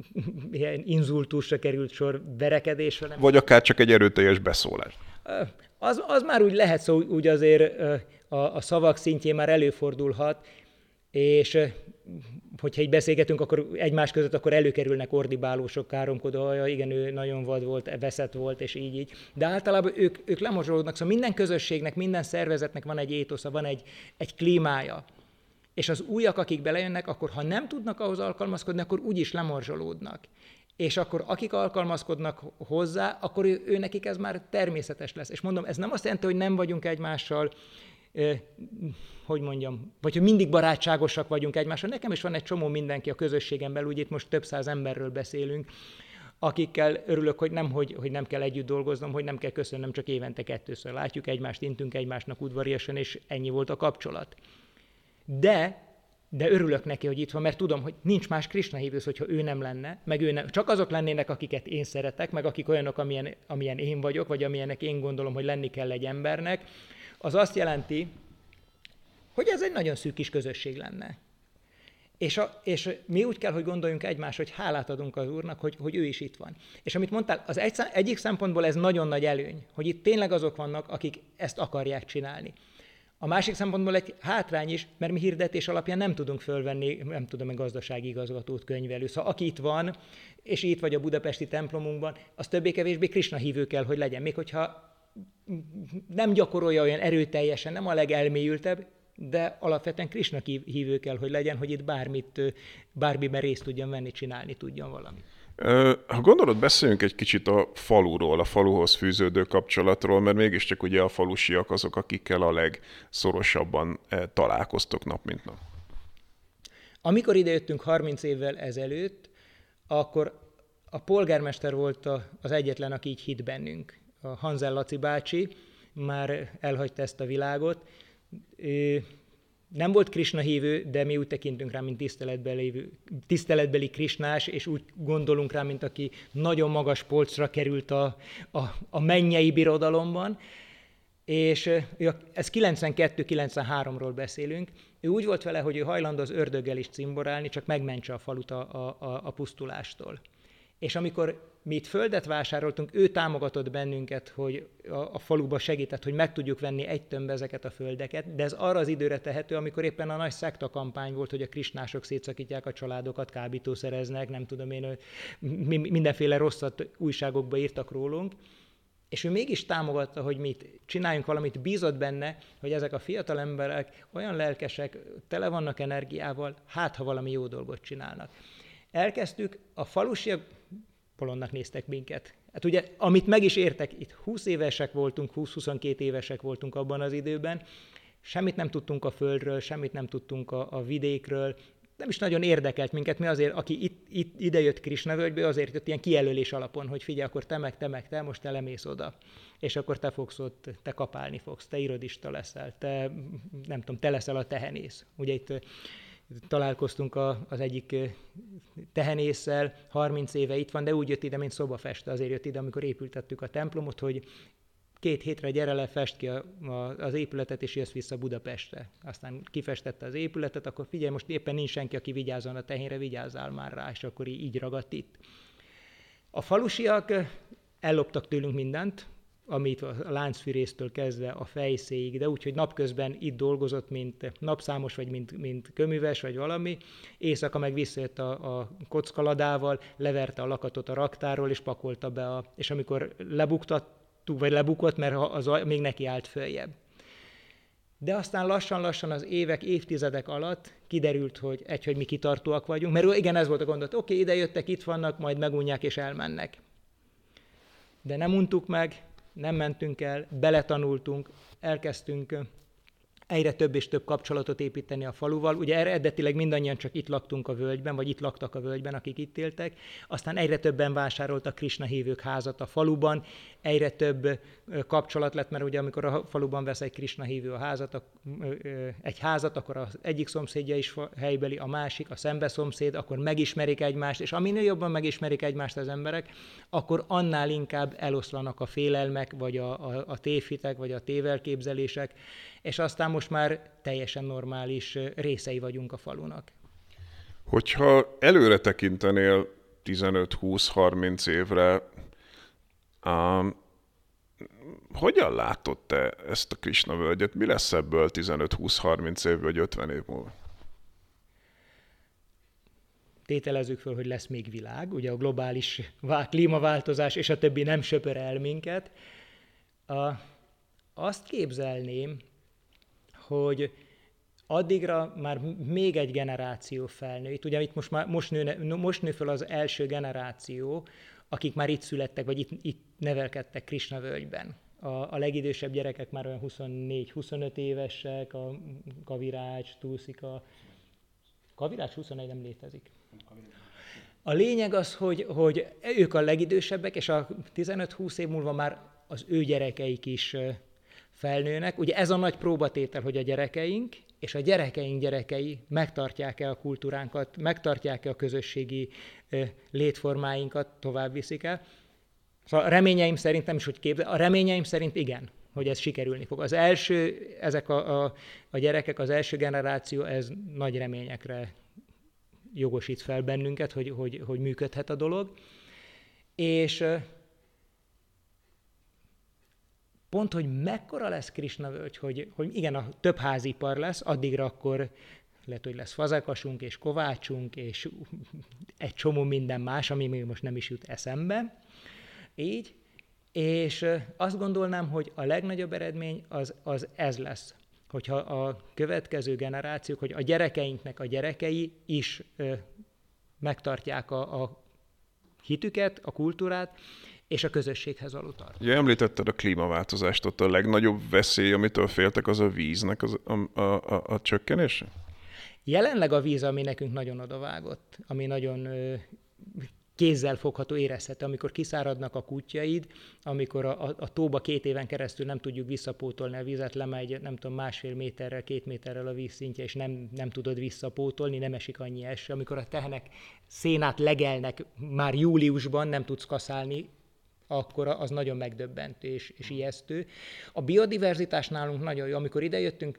[LAUGHS] ilyen inzultusra került sor, verekedés. Nem. Vagy akár csak egy erőteljes beszólás. Az, az már úgy lehet szó, úgy azért a, a szavak szintjén már előfordulhat, és hogyha így beszélgetünk, akkor egymás között akkor előkerülnek ordibálósok, káromkodó, igen, ő nagyon vad volt, veszett volt, és így, így. De általában ők, ők lemorzsolódnak, szóval minden közösségnek, minden szervezetnek van egy étosza, van egy, egy klímája. És az újak, akik belejönnek, akkor ha nem tudnak ahhoz alkalmazkodni, akkor úgyis lemorzsolódnak. És akkor akik alkalmazkodnak hozzá, akkor ő, ő nekik ez már természetes lesz. És mondom, ez nem azt jelenti, hogy nem vagyunk egymással hogy mondjam, vagy hogy mindig barátságosak vagyunk egymással. Nekem is van egy csomó mindenki a közösségen belül, ugye itt most több száz emberről beszélünk, akikkel örülök, hogy nem, hogy, hogy nem kell együtt dolgoznom, hogy nem kell köszönnem, csak évente kettőször látjuk egymást, intünk egymásnak udvariasan, és ennyi volt a kapcsolat. De de örülök neki, hogy itt van, mert tudom, hogy nincs más Krishna hívősz, hogyha ő nem lenne, meg ő nem. Csak azok lennének, akiket én szeretek, meg akik olyanok, amilyen, amilyen én vagyok, vagy amilyenek én gondolom, hogy lenni kell egy embernek, az azt jelenti, hogy ez egy nagyon szűk kis közösség lenne. És, a, és mi úgy kell, hogy gondoljunk egymás, hogy hálát adunk az Úrnak, hogy, hogy ő is itt van. És amit mondtál, az egy, egyik szempontból ez nagyon nagy előny, hogy itt tényleg azok vannak, akik ezt akarják csinálni. A másik szempontból egy hátrány is, mert mi hirdetés alapján nem tudunk fölvenni, nem tudom, egy gazdasági igazgatót, könyvelő. Szóval aki itt van, és itt vagy a budapesti templomunkban, az többé-kevésbé Krishna hívő kell, hogy legyen. Még hogyha nem gyakorolja olyan erőteljesen, nem a legelmélyültebb, de alapvetően Krishna hívő kell, hogy legyen, hogy itt bármit, bármiben részt tudjon venni, csinálni tudjon valamit. Ha gondolod, beszéljünk egy kicsit a faluról, a faluhoz fűződő kapcsolatról, mert mégiscsak ugye a falusiak azok, akikkel a legszorosabban találkoztok nap mint nap. Amikor idejöttünk 30 évvel ezelőtt, akkor a polgármester volt az egyetlen, aki így hit bennünk. A Hanzel Laci bácsi már elhagyta ezt a világot. Ő nem volt Krishna hívő, de mi úgy tekintünk rá, mint tiszteletbeli, tiszteletbeli Krisnás, és úgy gondolunk rá, mint aki nagyon magas polcra került a, a, a mennyei birodalomban. És ez 92-93-ról beszélünk. Ő úgy volt vele, hogy ő hajlandó az ördöggel is cimborálni, csak megmentse a falut a, a, a pusztulástól. És amikor mi itt földet vásároltunk, ő támogatott bennünket, hogy a, a faluba segített, hogy meg tudjuk venni egy tömbbe ezeket a földeket, de ez arra az időre tehető, amikor éppen a nagy szekta kampány volt, hogy a krisnások szétszakítják a családokat, kábítószereznek, nem tudom én, mindenféle rosszat újságokba írtak rólunk, és ő mégis támogatta, hogy mit csináljunk valamit, bízott benne, hogy ezek a fiatal emberek olyan lelkesek, tele vannak energiával, hát ha valami jó dolgot csinálnak. Elkezdtük, a falusiak polonnak néztek minket. Hát ugye, amit meg is értek, itt 20 évesek voltunk, 20-22 évesek voltunk abban az időben, semmit nem tudtunk a földről, semmit nem tudtunk a, a vidékről, nem is nagyon érdekelt minket, mi azért, aki itt, itt idejött Krisna völgybe, azért jött ilyen kijelölés alapon, hogy figyelj, akkor te meg, te meg, te, most te lemész oda, és akkor te fogsz ott, te kapálni fogsz, te irodista leszel, te, nem tudom, te leszel a tehenész. Ugye itt találkoztunk a, az egyik tehenésszel, 30 éve itt van, de úgy jött ide, mint szobafeste, azért jött ide, amikor épültettük a templomot, hogy két hétre gyere le, fest ki a, a, az épületet, és jössz vissza Budapestre. Aztán kifestette az épületet, akkor figyelj, most éppen nincs senki, aki vigyázzon a tehénre, vigyázzál már rá, és akkor így, ragadt itt. A falusiak elloptak tőlünk mindent, amit a láncfűrésztől kezdve a fejszéig, de úgy, hogy napközben itt dolgozott, mint napszámos, vagy mint, mint köműves, vagy valami. Éjszaka meg visszajött a, a kockaladával, leverte a lakatot a raktáról, és pakolta be a... És amikor lebuktattuk, vagy lebukott, mert az még neki állt följebb. De aztán lassan-lassan az évek, évtizedek alatt kiderült, hogy egy, hogy mi kitartóak vagyunk, mert igen, ez volt a gondolat, oké, okay, ide jöttek, itt vannak, majd megunják és elmennek. De nem untuk meg, nem mentünk el, beletanultunk, elkezdtünk egyre több és több kapcsolatot építeni a faluval. Ugye eredetileg mindannyian csak itt laktunk a völgyben, vagy itt laktak a völgyben, akik itt éltek. Aztán egyre többen vásároltak Krishna hívők házat a faluban, egyre több kapcsolat lett, mert ugye amikor a faluban vesz egy Krishna hívő a házat, egy házat, akkor az egyik szomszédja is helybeli, a másik, a szembe szomszéd, akkor megismerik egymást, és aminél jobban megismerik egymást az emberek, akkor annál inkább eloszlanak a félelmek, vagy a, a, a tévhitek, vagy a tévelképzelések, és aztán most már teljesen normális részei vagyunk a falunak. Hogyha előre tekintenél 15-20-30 évre, um, hogyan látod te ezt a Krishna völgyet? Mi lesz ebből 15-20-30 év vagy 50 év múlva? Tételezzük föl, hogy lesz még világ, ugye a globális klímaváltozás és a többi nem söpör el minket. A, azt képzelném, hogy addigra már még egy generáció felnőtt. Ugye itt most, már, most, nő, most nő fel az első generáció, akik már itt születtek, vagy itt, itt nevelkedtek Krishna völgyben. A, a legidősebb gyerekek már olyan 24-25 évesek, a Kavirács, Túszika. Kavirács 21 nem létezik. A lényeg az, hogy, hogy ők a legidősebbek, és a 15-20 év múlva már az ő gyerekeik is felnőnek. Ugye ez a nagy próbatétel, hogy a gyerekeink és a gyerekeink gyerekei megtartják-e a kultúránkat, megtartják-e a közösségi létformáinkat, tovább viszik el. Szóval a reményeim szerint nem is, hogy képzel, a reményeim szerint igen, hogy ez sikerülni fog. Az első, ezek a, a, a gyerekek, az első generáció, ez nagy reményekre jogosít fel bennünket, hogy, hogy, hogy működhet a dolog. És pont, hogy mekkora lesz Krishna völgy, hogy, hogy igen, a több házipar lesz, addigra akkor lehet, hogy lesz fazekasunk és kovácsunk, és egy csomó minden más, ami még most nem is jut eszembe. Így. És azt gondolnám, hogy a legnagyobb eredmény az, az ez lesz. Hogyha a következő generációk, hogy a gyerekeinknek a gyerekei is ö, megtartják a, a hitüket, a kultúrát, és a közösséghez való tartozást. Ja, említetted a klímaváltozást, ott a legnagyobb veszély, amitől féltek, az a víznek az, a, a, a, a csökkenése? Jelenleg a víz, ami nekünk nagyon odavágott, ami nagyon ö, kézzel fogható, érezhető, amikor kiszáradnak a kutyaid, amikor a, a, a tóba két éven keresztül nem tudjuk visszapótolni a vizet, lemegy, nem tudom, másfél méterrel, két méterrel a vízszintje, és nem, nem tudod visszapótolni, nem esik annyi eső. Amikor a tehenek szénát legelnek már júliusban, nem tudsz kaszálni, akkor az nagyon megdöbbentő és, és ijesztő. A biodiverzitás nálunk nagyon jó. Amikor idejöttünk,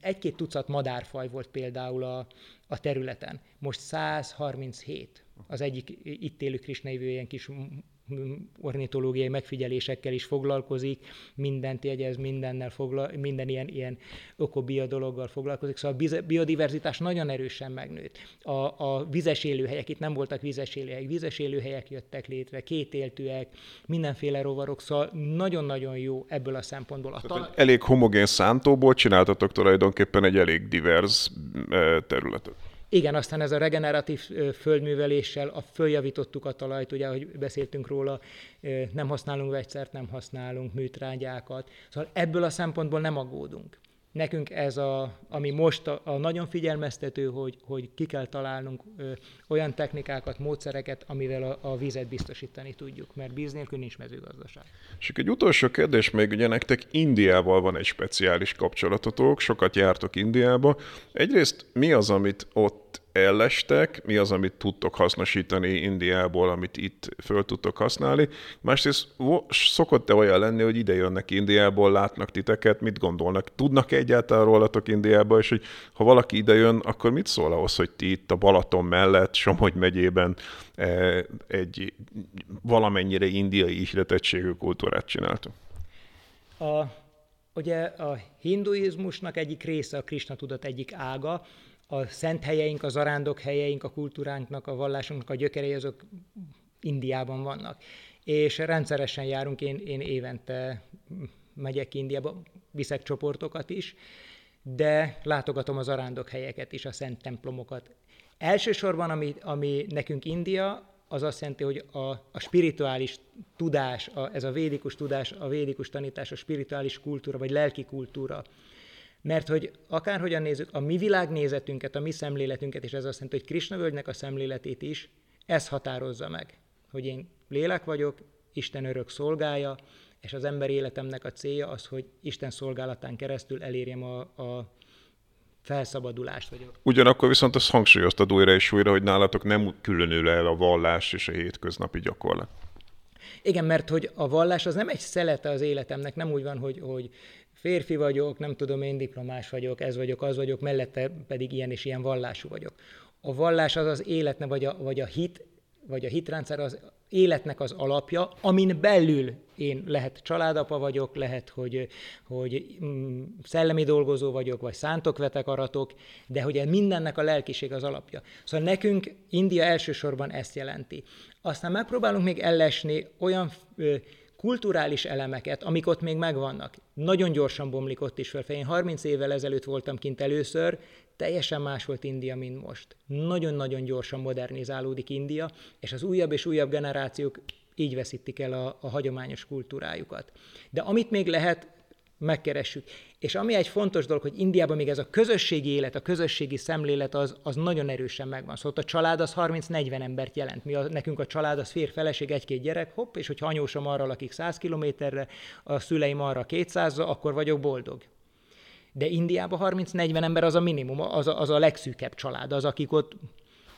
egy-két tucat madárfaj volt például a, a területen. Most 137 az egyik itt élő krisnaivő ilyen kis ornitológiai megfigyelésekkel is foglalkozik, mindent jegyez, mindennel foglal, minden ilyen, ilyen ökobia dologgal foglalkozik, szóval a biodiverzitás nagyon erősen megnőtt. A, a vizes élőhelyek, itt nem voltak vizes élőhelyek, vizes élőhelyek jöttek létre, kétéltőek, mindenféle rovarok, szóval nagyon-nagyon jó ebből a szempontból. A tal- elég homogén szántóból csináltatok tulajdonképpen egy elég divers eh, területet. Igen, aztán ez a regeneratív földműveléssel a följavítottuk a talajt, ugye, ahogy beszéltünk róla, nem használunk vegyszert, nem használunk műtrágyákat. Szóval ebből a szempontból nem aggódunk. Nekünk ez, a, ami most a, a nagyon figyelmeztető, hogy, hogy ki kell találnunk ö, olyan technikákat, módszereket, amivel a, a vizet biztosítani tudjuk, mert víz nélkül nincs mezőgazdaság. És egy utolsó kérdés még, ugye nektek Indiával van egy speciális kapcsolatotok, sokat jártok Indiába. Egyrészt mi az, amit ott ellestek, mi az, amit tudtok hasznosítani Indiából, amit itt föl tudtok használni. Másrészt szokott-e olyan lenni, hogy ide jönnek Indiából, látnak titeket, mit gondolnak? Tudnak -e egyáltalán rólatok Indiába, és hogy ha valaki ide jön, akkor mit szól ahhoz, hogy ti itt a Balaton mellett, Somogy megyében eh, egy valamennyire indiai ihletettségű kultúrát csináltok? A, ugye a hinduizmusnak egyik része a Krishna tudat egyik ága, a szent helyeink, a zarándok helyeink, a kultúránknak, a vallásunknak a gyökerei azok Indiában vannak. És rendszeresen járunk, én, én évente megyek Indiába, viszek csoportokat is, de látogatom az arándok helyeket is, a szent templomokat. Elsősorban, ami, ami nekünk India, az azt jelenti, hogy a, a spirituális tudás, a, ez a védikus tudás, a védikus tanítás, a spirituális kultúra, vagy lelki kultúra, mert hogy akárhogyan nézzük, a mi világnézetünket, a mi szemléletünket, és ez azt jelenti, hogy Krishna völgynek a szemléletét is, ez határozza meg, hogy én lélek vagyok, Isten örök szolgája, és az ember életemnek a célja az, hogy Isten szolgálatán keresztül elérjem a, a felszabadulást. Vagy a... Ugyanakkor viszont azt hangsúlyoztad újra és újra, hogy nálatok nem különül el a vallás és a hétköznapi gyakorlat. Igen, mert hogy a vallás az nem egy szelete az életemnek, nem úgy van, hogy, hogy férfi vagyok, nem tudom, én diplomás vagyok, ez vagyok, az vagyok, mellette pedig ilyen és ilyen vallású vagyok. A vallás az az életne, vagy a, vagy a hit, vagy a hitrendszer az életnek az alapja, amin belül én lehet családapa vagyok, lehet, hogy, hogy mm, szellemi dolgozó vagyok, vagy szántokvetek aratok, de hogy mindennek a lelkiség az alapja. Szóval nekünk India elsősorban ezt jelenti. Aztán megpróbálunk még ellesni olyan kulturális elemeket, amik ott még megvannak. Nagyon gyorsan bomlik ott is felfelé. Én 30 évvel ezelőtt voltam kint először, teljesen más volt India, mint most. Nagyon-nagyon gyorsan modernizálódik India, és az újabb és újabb generációk így veszítik el a, a hagyományos kultúrájukat. De amit még lehet, megkeressük. És ami egy fontos dolog, hogy Indiában még ez a közösségi élet, a közösségi szemlélet az, az nagyon erősen megvan. Szóval a család az 30-40 embert jelent. Mi a, nekünk a család az fér, feleség, egy-két gyerek, hopp, és hogyha anyósom arra lakik 100 kilométerre, a szüleim arra 200 akkor vagyok boldog. De Indiában 30-40 ember az a minimum, az a, az a legszűkebb család, az, akik ott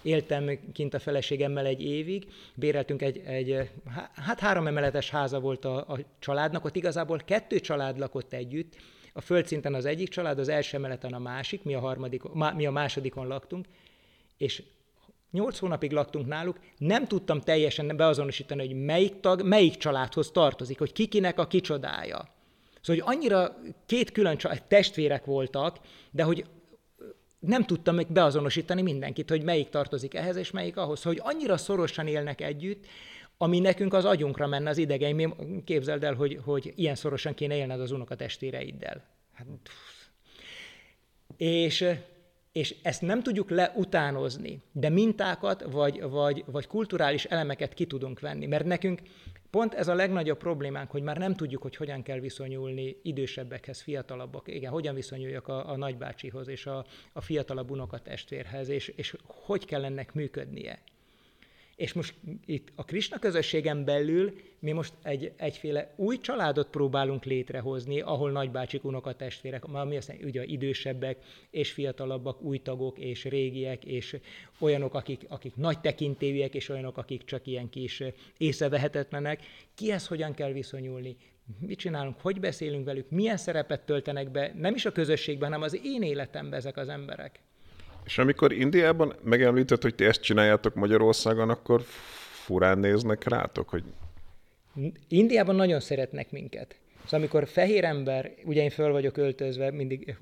éltem kint a feleségemmel egy évig, béreltünk egy, egy hát három emeletes háza volt a, a családnak, ott igazából kettő család lakott együtt, a földszinten az egyik család, az első emeleten a másik, mi a, harmadik, mi a másodikon laktunk, és nyolc hónapig laktunk náluk, nem tudtam teljesen beazonosítani, hogy melyik tag, melyik családhoz tartozik, hogy kikinek a kicsodája. Szóval, hogy annyira két külön család, testvérek voltak, de hogy nem tudtam még beazonosítani mindenkit, hogy melyik tartozik ehhez, és melyik ahhoz, hogy annyira szorosan élnek együtt, ami nekünk az agyunkra menne az idegeim. Képzeld el, hogy, hogy ilyen szorosan kéne élned az unokatestvéreiddel. Hát, és, és ezt nem tudjuk leutánozni, de mintákat vagy, vagy, vagy kulturális elemeket ki tudunk venni, mert nekünk Pont ez a legnagyobb problémánk, hogy már nem tudjuk, hogy hogyan kell viszonyulni idősebbekhez, fiatalabbak. Igen, hogyan viszonyuljak a, a nagybácsihoz és a, a fiatalabb unokatestvérhez, és, és hogy kell ennek működnie. És most itt a Krishna közösségen belül mi most egy, egyféle új családot próbálunk létrehozni, ahol nagybácsik, unokatestvérek, ami azt mondja, ugye idősebbek és fiatalabbak, új tagok és régiek, és olyanok, akik, akik nagy tekintélyűek, és olyanok, akik csak ilyen kis észrevehetetlenek. Kihez hogyan kell viszonyulni? Mit csinálunk, hogy beszélünk velük, milyen szerepet töltenek be, nem is a közösségben, hanem az én életemben ezek az emberek. És amikor Indiában megemlített, hogy ti ezt csináljátok Magyarországon, akkor furán néznek rátok, hogy... Indiában nagyon szeretnek minket. Szóval amikor fehér ember, ugye én föl vagyok öltözve, mindig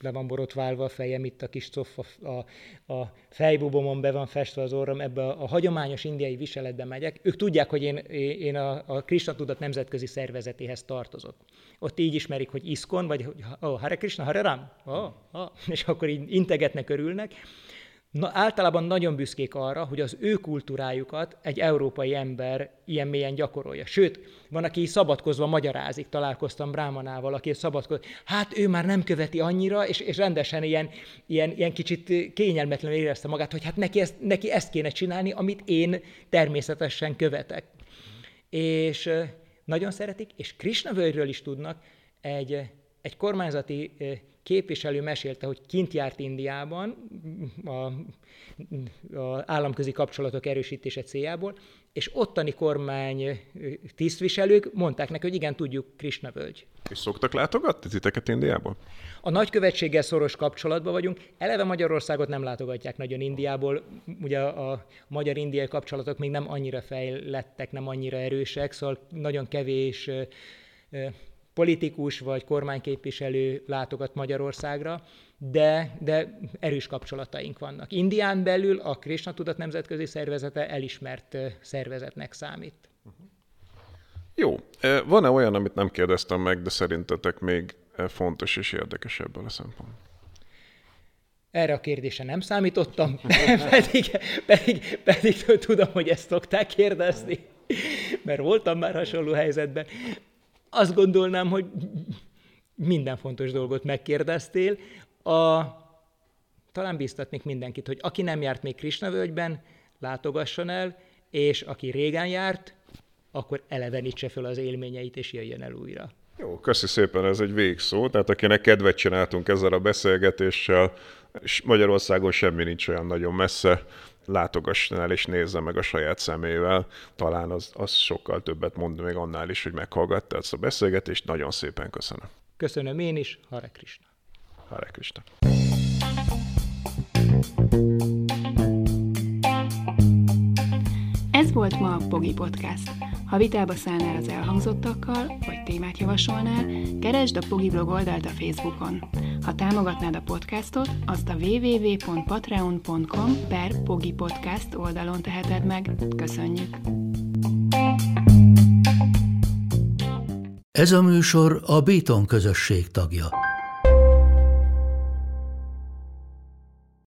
le van borotválva a fejem, itt a kis coff a, a, a fejbubomon be van festve az orrom, ebbe a, a hagyományos indiai viseletbe megyek. Ők tudják, hogy én, én a, a Krishna Tudat Nemzetközi Szervezetéhez tartozok. Ott így ismerik, hogy Iskon, vagy oh, Hare Krishna, Hare Ram, oh, oh, és akkor így integetnek, örülnek na, általában nagyon büszkék arra, hogy az ő kultúrájukat egy európai ember ilyen mélyen gyakorolja. Sőt, van, aki szabadkozva magyarázik, találkoztam Brámanával, aki szabadkoz, hát ő már nem követi annyira, és, és rendesen ilyen, ilyen, ilyen kicsit kényelmetlenül érezte magát, hogy hát neki ezt, neki ezt kéne csinálni, amit én természetesen követek. És nagyon szeretik, és Krishna is tudnak, egy, egy kormányzati képviselő mesélte, hogy kint járt Indiában a, a államközi kapcsolatok erősítése céljából, és ottani kormány tisztviselők mondták neki, hogy igen, tudjuk, Krishna völgy. És szoktak látogatni titeket Indiából? A nagykövetséggel szoros kapcsolatban vagyunk. Eleve Magyarországot nem látogatják nagyon Indiából. Ugye a magyar-indiai kapcsolatok még nem annyira fejlettek, nem annyira erősek, szóval nagyon kevés politikus vagy kormányképviselő látogat Magyarországra, de, de erős kapcsolataink vannak. Indián belül a Krishna Tudat Nemzetközi Szervezete elismert szervezetnek számít. Jó. Van-e olyan, amit nem kérdeztem meg, de szerintetek még fontos és érdekes ebből a szempontból? Erre a kérdésre nem számítottam, [LAUGHS] pedig, pedig, pedig tudom, hogy ezt szokták kérdezni, mert voltam már hasonló helyzetben azt gondolnám, hogy minden fontos dolgot megkérdeztél. A, talán biztatnék mindenkit, hogy aki nem járt még Krishna völgyben, látogasson el, és aki régen járt, akkor elevenítse fel az élményeit, és jöjjön el újra. Jó, köszi szépen, ez egy végszó. Tehát akinek kedvet csináltunk ezzel a beszélgetéssel, és Magyarországon semmi nincs olyan nagyon messze, látogasson el és nézze meg a saját szemével. Talán az, az sokkal többet mond még annál is, hogy meghallgatta ezt a beszélgetést. Nagyon szépen köszönöm. Köszönöm én is. Hare Krishna. Hare Krishna. Ez volt ma a Pogi Podcast. Ha vitába szállnál az elhangzottakkal, vagy témát javasolnál, keresd a Pogi blog oldalt a Facebookon. Ha támogatnád a podcastot, azt a www.patreon.com per Pogi Podcast oldalon teheted meg. Köszönjük! Ez a műsor a Béton közösség tagja.